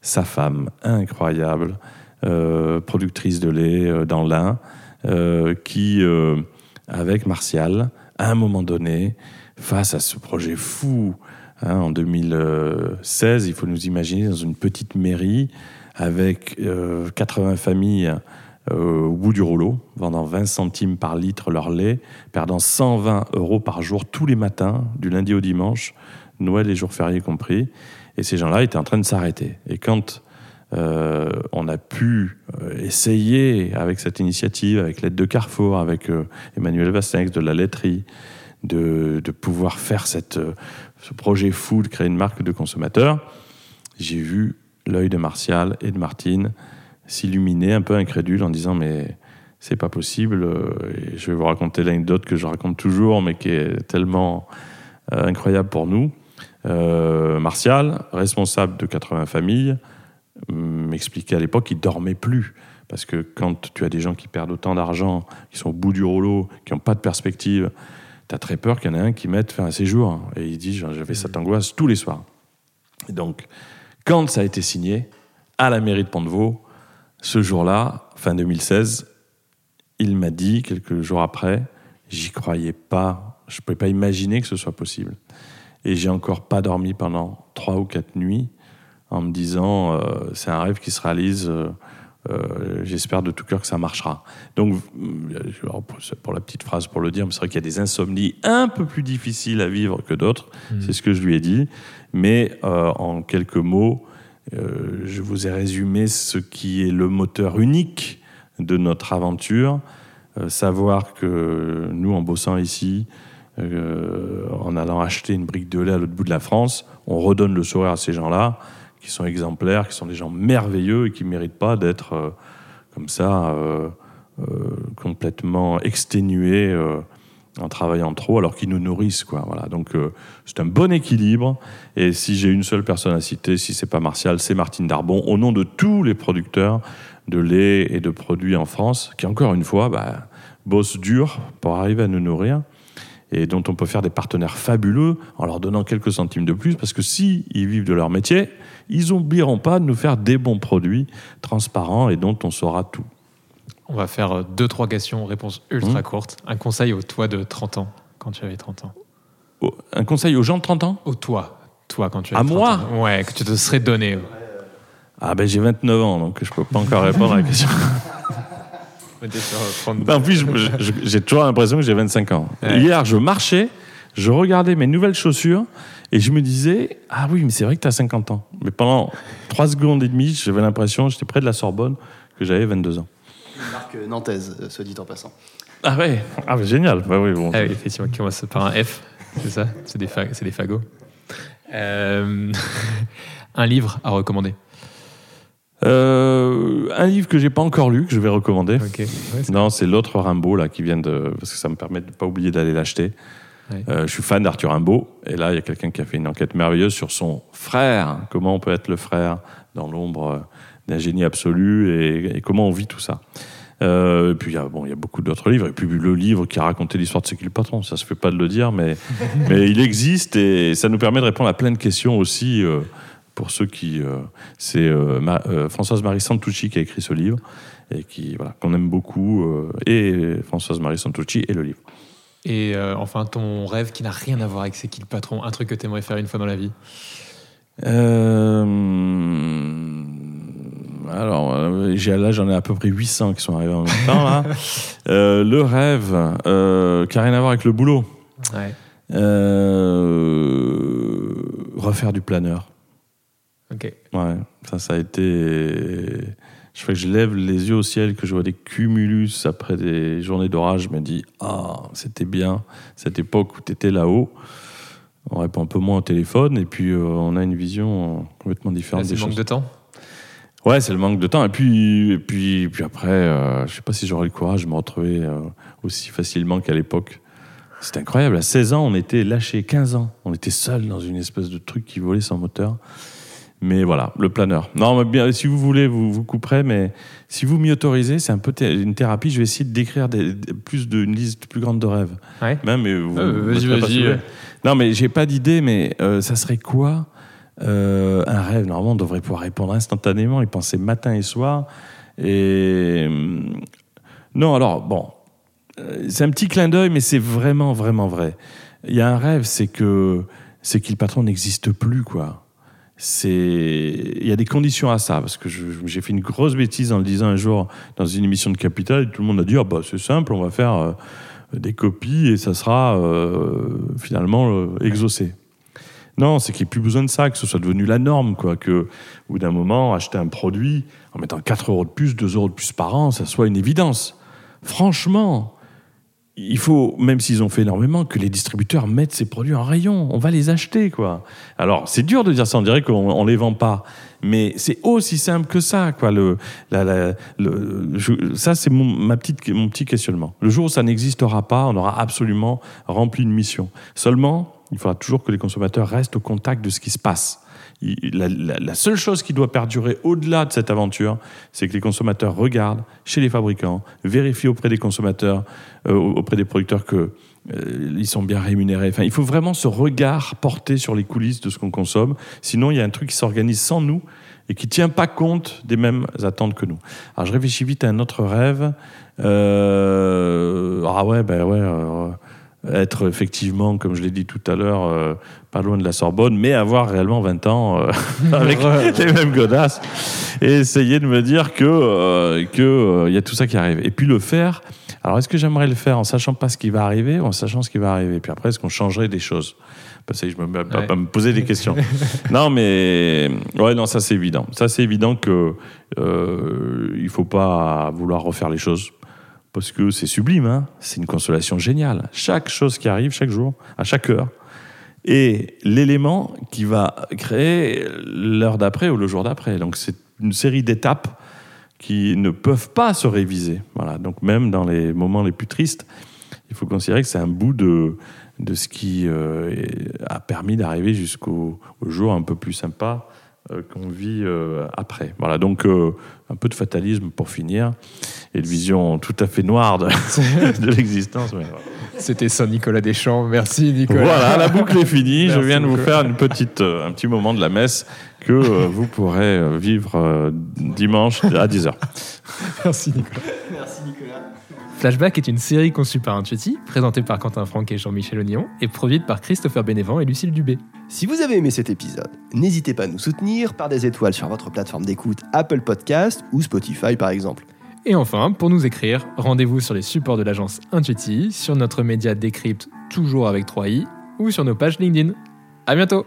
sa femme incroyable, euh, productrice de lait dans l'Ain, qui, avec Martial, à un moment donné, face à ce projet fou, hein, en 2016, il faut nous imaginer dans une petite mairie avec euh, 80 familles euh, au bout du rouleau, vendant 20 centimes par litre leur lait, perdant 120 euros par jour tous les matins, du lundi au dimanche, Noël et jours fériés compris. Et ces gens-là étaient en train de s'arrêter. Et quand euh, on a pu euh, essayer, avec cette initiative, avec l'aide de Carrefour, avec Emmanuel Vastex, de la laiterie, de, pouvoir faire ce projet fou de créer une marque de consommateur, j'ai vu l'œil de Martial et de Martine s'illuminer un peu incrédule en disant mais c'est pas possible euh, et je vais vous raconter l'anecdote que je raconte toujours mais qui est tellement euh, incroyable pour nous. Euh, Martial responsable de 80 familles m'expliquait à l'époque qu'il dormait plus parce que quand tu as des gens qui perdent autant d'argent qui sont au bout du rouleau qui n'ont pas de perspective tu as très peur qu'il y en ait un qui mette faire un séjour et il dit j'avais cette angoisse tous les soirs. Et donc quand ça a été signé à la mairie de Pont-de-Vaux ce jour-là, fin 2016, il m'a dit, quelques jours après, j'y croyais pas, je ne pouvais pas imaginer que ce soit possible. Et j'ai encore pas dormi pendant trois ou quatre nuits en me disant, euh, c'est un rêve qui se réalise, euh, euh, j'espère de tout cœur que ça marchera. Donc, pour la petite phrase pour le dire, c'est vrai qu'il y a des insomnies un peu plus difficiles à vivre que d'autres, c'est ce que je lui ai dit. Mais euh, en quelques mots, euh, je vous ai résumé ce qui est le moteur unique de notre aventure. Euh, savoir que nous, en bossant ici, euh, en allant acheter une brique de lait à l'autre bout de la France, on redonne le sourire à ces gens-là, qui sont exemplaires, qui sont des gens merveilleux et qui ne méritent pas d'être comme ça, complètement exténués en travaillant trop, alors qu'ils nous nourrissent. Quoi. Voilà. Donc euh, c'est un bon équilibre. Et si j'ai une seule personne à citer, si c'est pas Martial, c'est Martine Darbon, au nom de tous les producteurs de lait et de produits en France, qui encore une fois bah, bossent dur pour arriver à nous nourrir et dont on peut faire des partenaires fabuleux en leur donnant quelques centimes de plus, parce que si ils vivent de leur métier, ils n'oublieront pas de nous faire des bons produits transparents et dont on saura tout. On va faire euh, deux, trois questions, réponses ultra courtes. Un conseil au toi de 30 ans, quand tu avais 30 ans. Oh, Un conseil aux gens de 30 ans? Au toi, toi quand tu À avais 30 moi ans. Ouais, que tu te serais donné. Ah ben j'ai 29 ans, donc je peux pas encore répondre à la question. [laughs] En plus, j'ai toujours l'impression que j'ai 25 ans. Ouais. Hier, je marchais, je regardais mes nouvelles chaussures et je me disais Ah oui, mais c'est vrai que tu as 50 ans. Mais pendant 3 secondes et demie, j'avais l'impression, j'étais près de la Sorbonne, que j'avais 22 ans. Une marque euh, nantaise, euh, soit dit en passant. Ah ouais Ah bah, génial bah oui, bon. Ah oui, effectivement, qui commence par un F, c'est ça C'est des, fa- c'est des fagots. Euh, [laughs] un livre à recommander. Euh, un livre que j'ai pas encore lu, que je vais recommander. Ouais, Non, c'est l'autre Rimbaud là qui vient de parce que ça me permet de ne pas oublier d'aller l'acheter. Ouais. Euh, je suis fan d'Arthur Rimbaud et là il y a quelqu'un qui a fait une enquête merveilleuse sur son frère. Comment on peut être le frère dans l'ombre euh, d'un génie absolu et, et comment on vit tout ça. Euh, et puis il y a bon il y a beaucoup d'autres livres et puis le livre qui a raconté l'histoire de C'est qui le patron. Ça se fait pas de le dire mais [laughs] mais il existe et ça nous permet de répondre à plein de questions aussi. euh, pour ceux qui, euh, c'est euh, Ma- euh, Françoise Marie Santucci qui a écrit ce livre et qui voilà qu'on aime beaucoup et Françoise Marie Santucci et le livre. Et enfin, ton rêve qui n'a rien à voir avec C'est qui le patron Un truc que tu aimerais faire une fois dans la vie? Euh, alors, euh, là, j'en ai à peu près 800 qui sont arrivés en même temps. Là. [laughs] Euh, le rêve, euh, qui n'a rien à voir avec le boulot. Ouais. Euh, refaire du planeur. Ok. Ouais, ça, ça a été. Je fais que je lève les yeux au ciel, que je vois des cumulus après des journées d'orage. Je me dis, ah, c'était bien, cette époque où tu étais là-haut. On répond un peu moins au téléphone et puis euh, on a une vision complètement Là, différente c'est des manque choses. de temps. Ouais, c'est le manque de temps. Et puis, et puis, puis après, euh, je sais pas si j'aurais le courage de me retrouver euh, aussi facilement qu'à l'époque. C'était incroyable. À 16 ans, on était lâchés. 15 ans, on était seuls dans une espèce de truc qui volait sans moteur. Mais voilà, le planeur. Non, mais bien, si vous voulez, vous vous couperez, mais si vous m'y autorisez, c'est un peu thé- une thérapie. Je vais essayer de décrire des, des- plus d'une liste plus grande de rêves. Ouais. Même, mais vous, Euh, vous vas-y, vas-y. saoulés. Non, mais j'ai pas d'idée, mais euh, ça serait quoi euh, un rêve Normalement, on devrait pouvoir répondre instantanément, y penser matin et soir. Et hum, non, alors bon, euh, c'est un petit clin d'œil, mais c'est vraiment, vraiment vrai. Il y a un rêve, c'est que c'est que le patron n'existe plus, quoi. C'est, il y a des conditions à ça, parce que j'ai fait une grosse bêtise en le disant un jour dans une émission de Capital, et tout le monde a dit ah bah c'est simple, on va faire euh, des copies et ça sera euh, finalement euh, exaucé. Non, c'est qu'il n'y ait plus besoin de ça, que ce soit devenu la norme, quoi. Que, au bout d'un moment, acheter un produit en mettant 4 euros de plus, 2 euros de plus par an, ça soit une évidence. Franchement, il faut, même s'ils ont fait énormément, que les distributeurs mettent ces produits en rayon. On va les acheter, quoi. Alors, c'est dur de dire ça, on dirait qu'on ne les vend pas. Mais c'est aussi simple que ça, quoi. Le, la- le- ça, c'est mon, ma petite, mon petit questionnement. Le jour où ça n'existera pas, on aura absolument rempli une mission. Seulement, il faudra toujours que les consommateurs restent au contact de ce qui se passe. La, seule chose qui doit perdurer au-delà de cette aventure, c'est que les consommateurs regardent chez les fabricants, vérifient auprès des consommateurs, euh, auprès des producteurs que euh, ils sont bien rémunérés. Enfin, il faut vraiment ce regard porté sur les coulisses de ce qu'on consomme. Sinon, il y a un truc qui s'organise sans nous et qui tient pas compte des mêmes attentes que nous. Alors, je réfléchis vite à un autre rêve. Euh, ah ouais, ben ouais. Être effectivement, comme je l'ai dit tout à l'heure, euh, pas loin de la Sorbonne, mais avoir réellement 20 ans euh, [laughs] avec les mêmes godasses et essayer de me dire que euh, que il y a tout ça qui arrive. Et puis le faire. Alors est-ce que j'aimerais le faire en sachant pas ce qui va arriver ou en sachant ce qui va arriver? Puis après, est-ce qu'on changerait des choses? Parce que je me Ouais. à me poser des questions. [laughs] non, mais ouais, non, ça c'est évident. Ça c'est évident que il faut pas vouloir refaire les choses parce que c'est sublime. Hein c'est une consolation géniale. Chaque chose qui arrive chaque jour, à chaque heure, est l'élément qui va créer l'heure d'après ou le jour d'après. Donc c'est une série d'étapes qui ne peuvent pas se réviser. Voilà. Donc même dans les moments les plus tristes, il faut considérer que c'est un bout de, de ce qui euh, a permis d'arriver jusqu'au au jour un peu plus sympa qu'on vit euh, après. Voilà, donc euh, un peu de fatalisme pour finir et de vision tout à fait noire de, [laughs] de l'existence. mais. C'était ça, Nicolas Deschamps. Merci, Nicolas. Voilà, la boucle est finie. Je viens de vous faire une petite, euh, un petit moment de la messe que euh, vous pourrez euh, vivre euh, dimanche à 10h. Merci, Nicolas. Merci Nicolas. Flashback est une série conçue par Intuiti, présentée par Quentin Franck et Jean-Michel Ognon, et produite par Christopher Bénévent et Lucille Dubé. Si vous avez aimé cet épisode, n'hésitez pas à nous soutenir par des étoiles sur votre plateforme d'écoute Apple Podcast ou Spotify par exemple. Et enfin, pour nous écrire, rendez-vous sur les supports de l'agence Intuiti, sur notre média Décrypte, toujours avec 3i, ou sur nos pages LinkedIn. À bientôt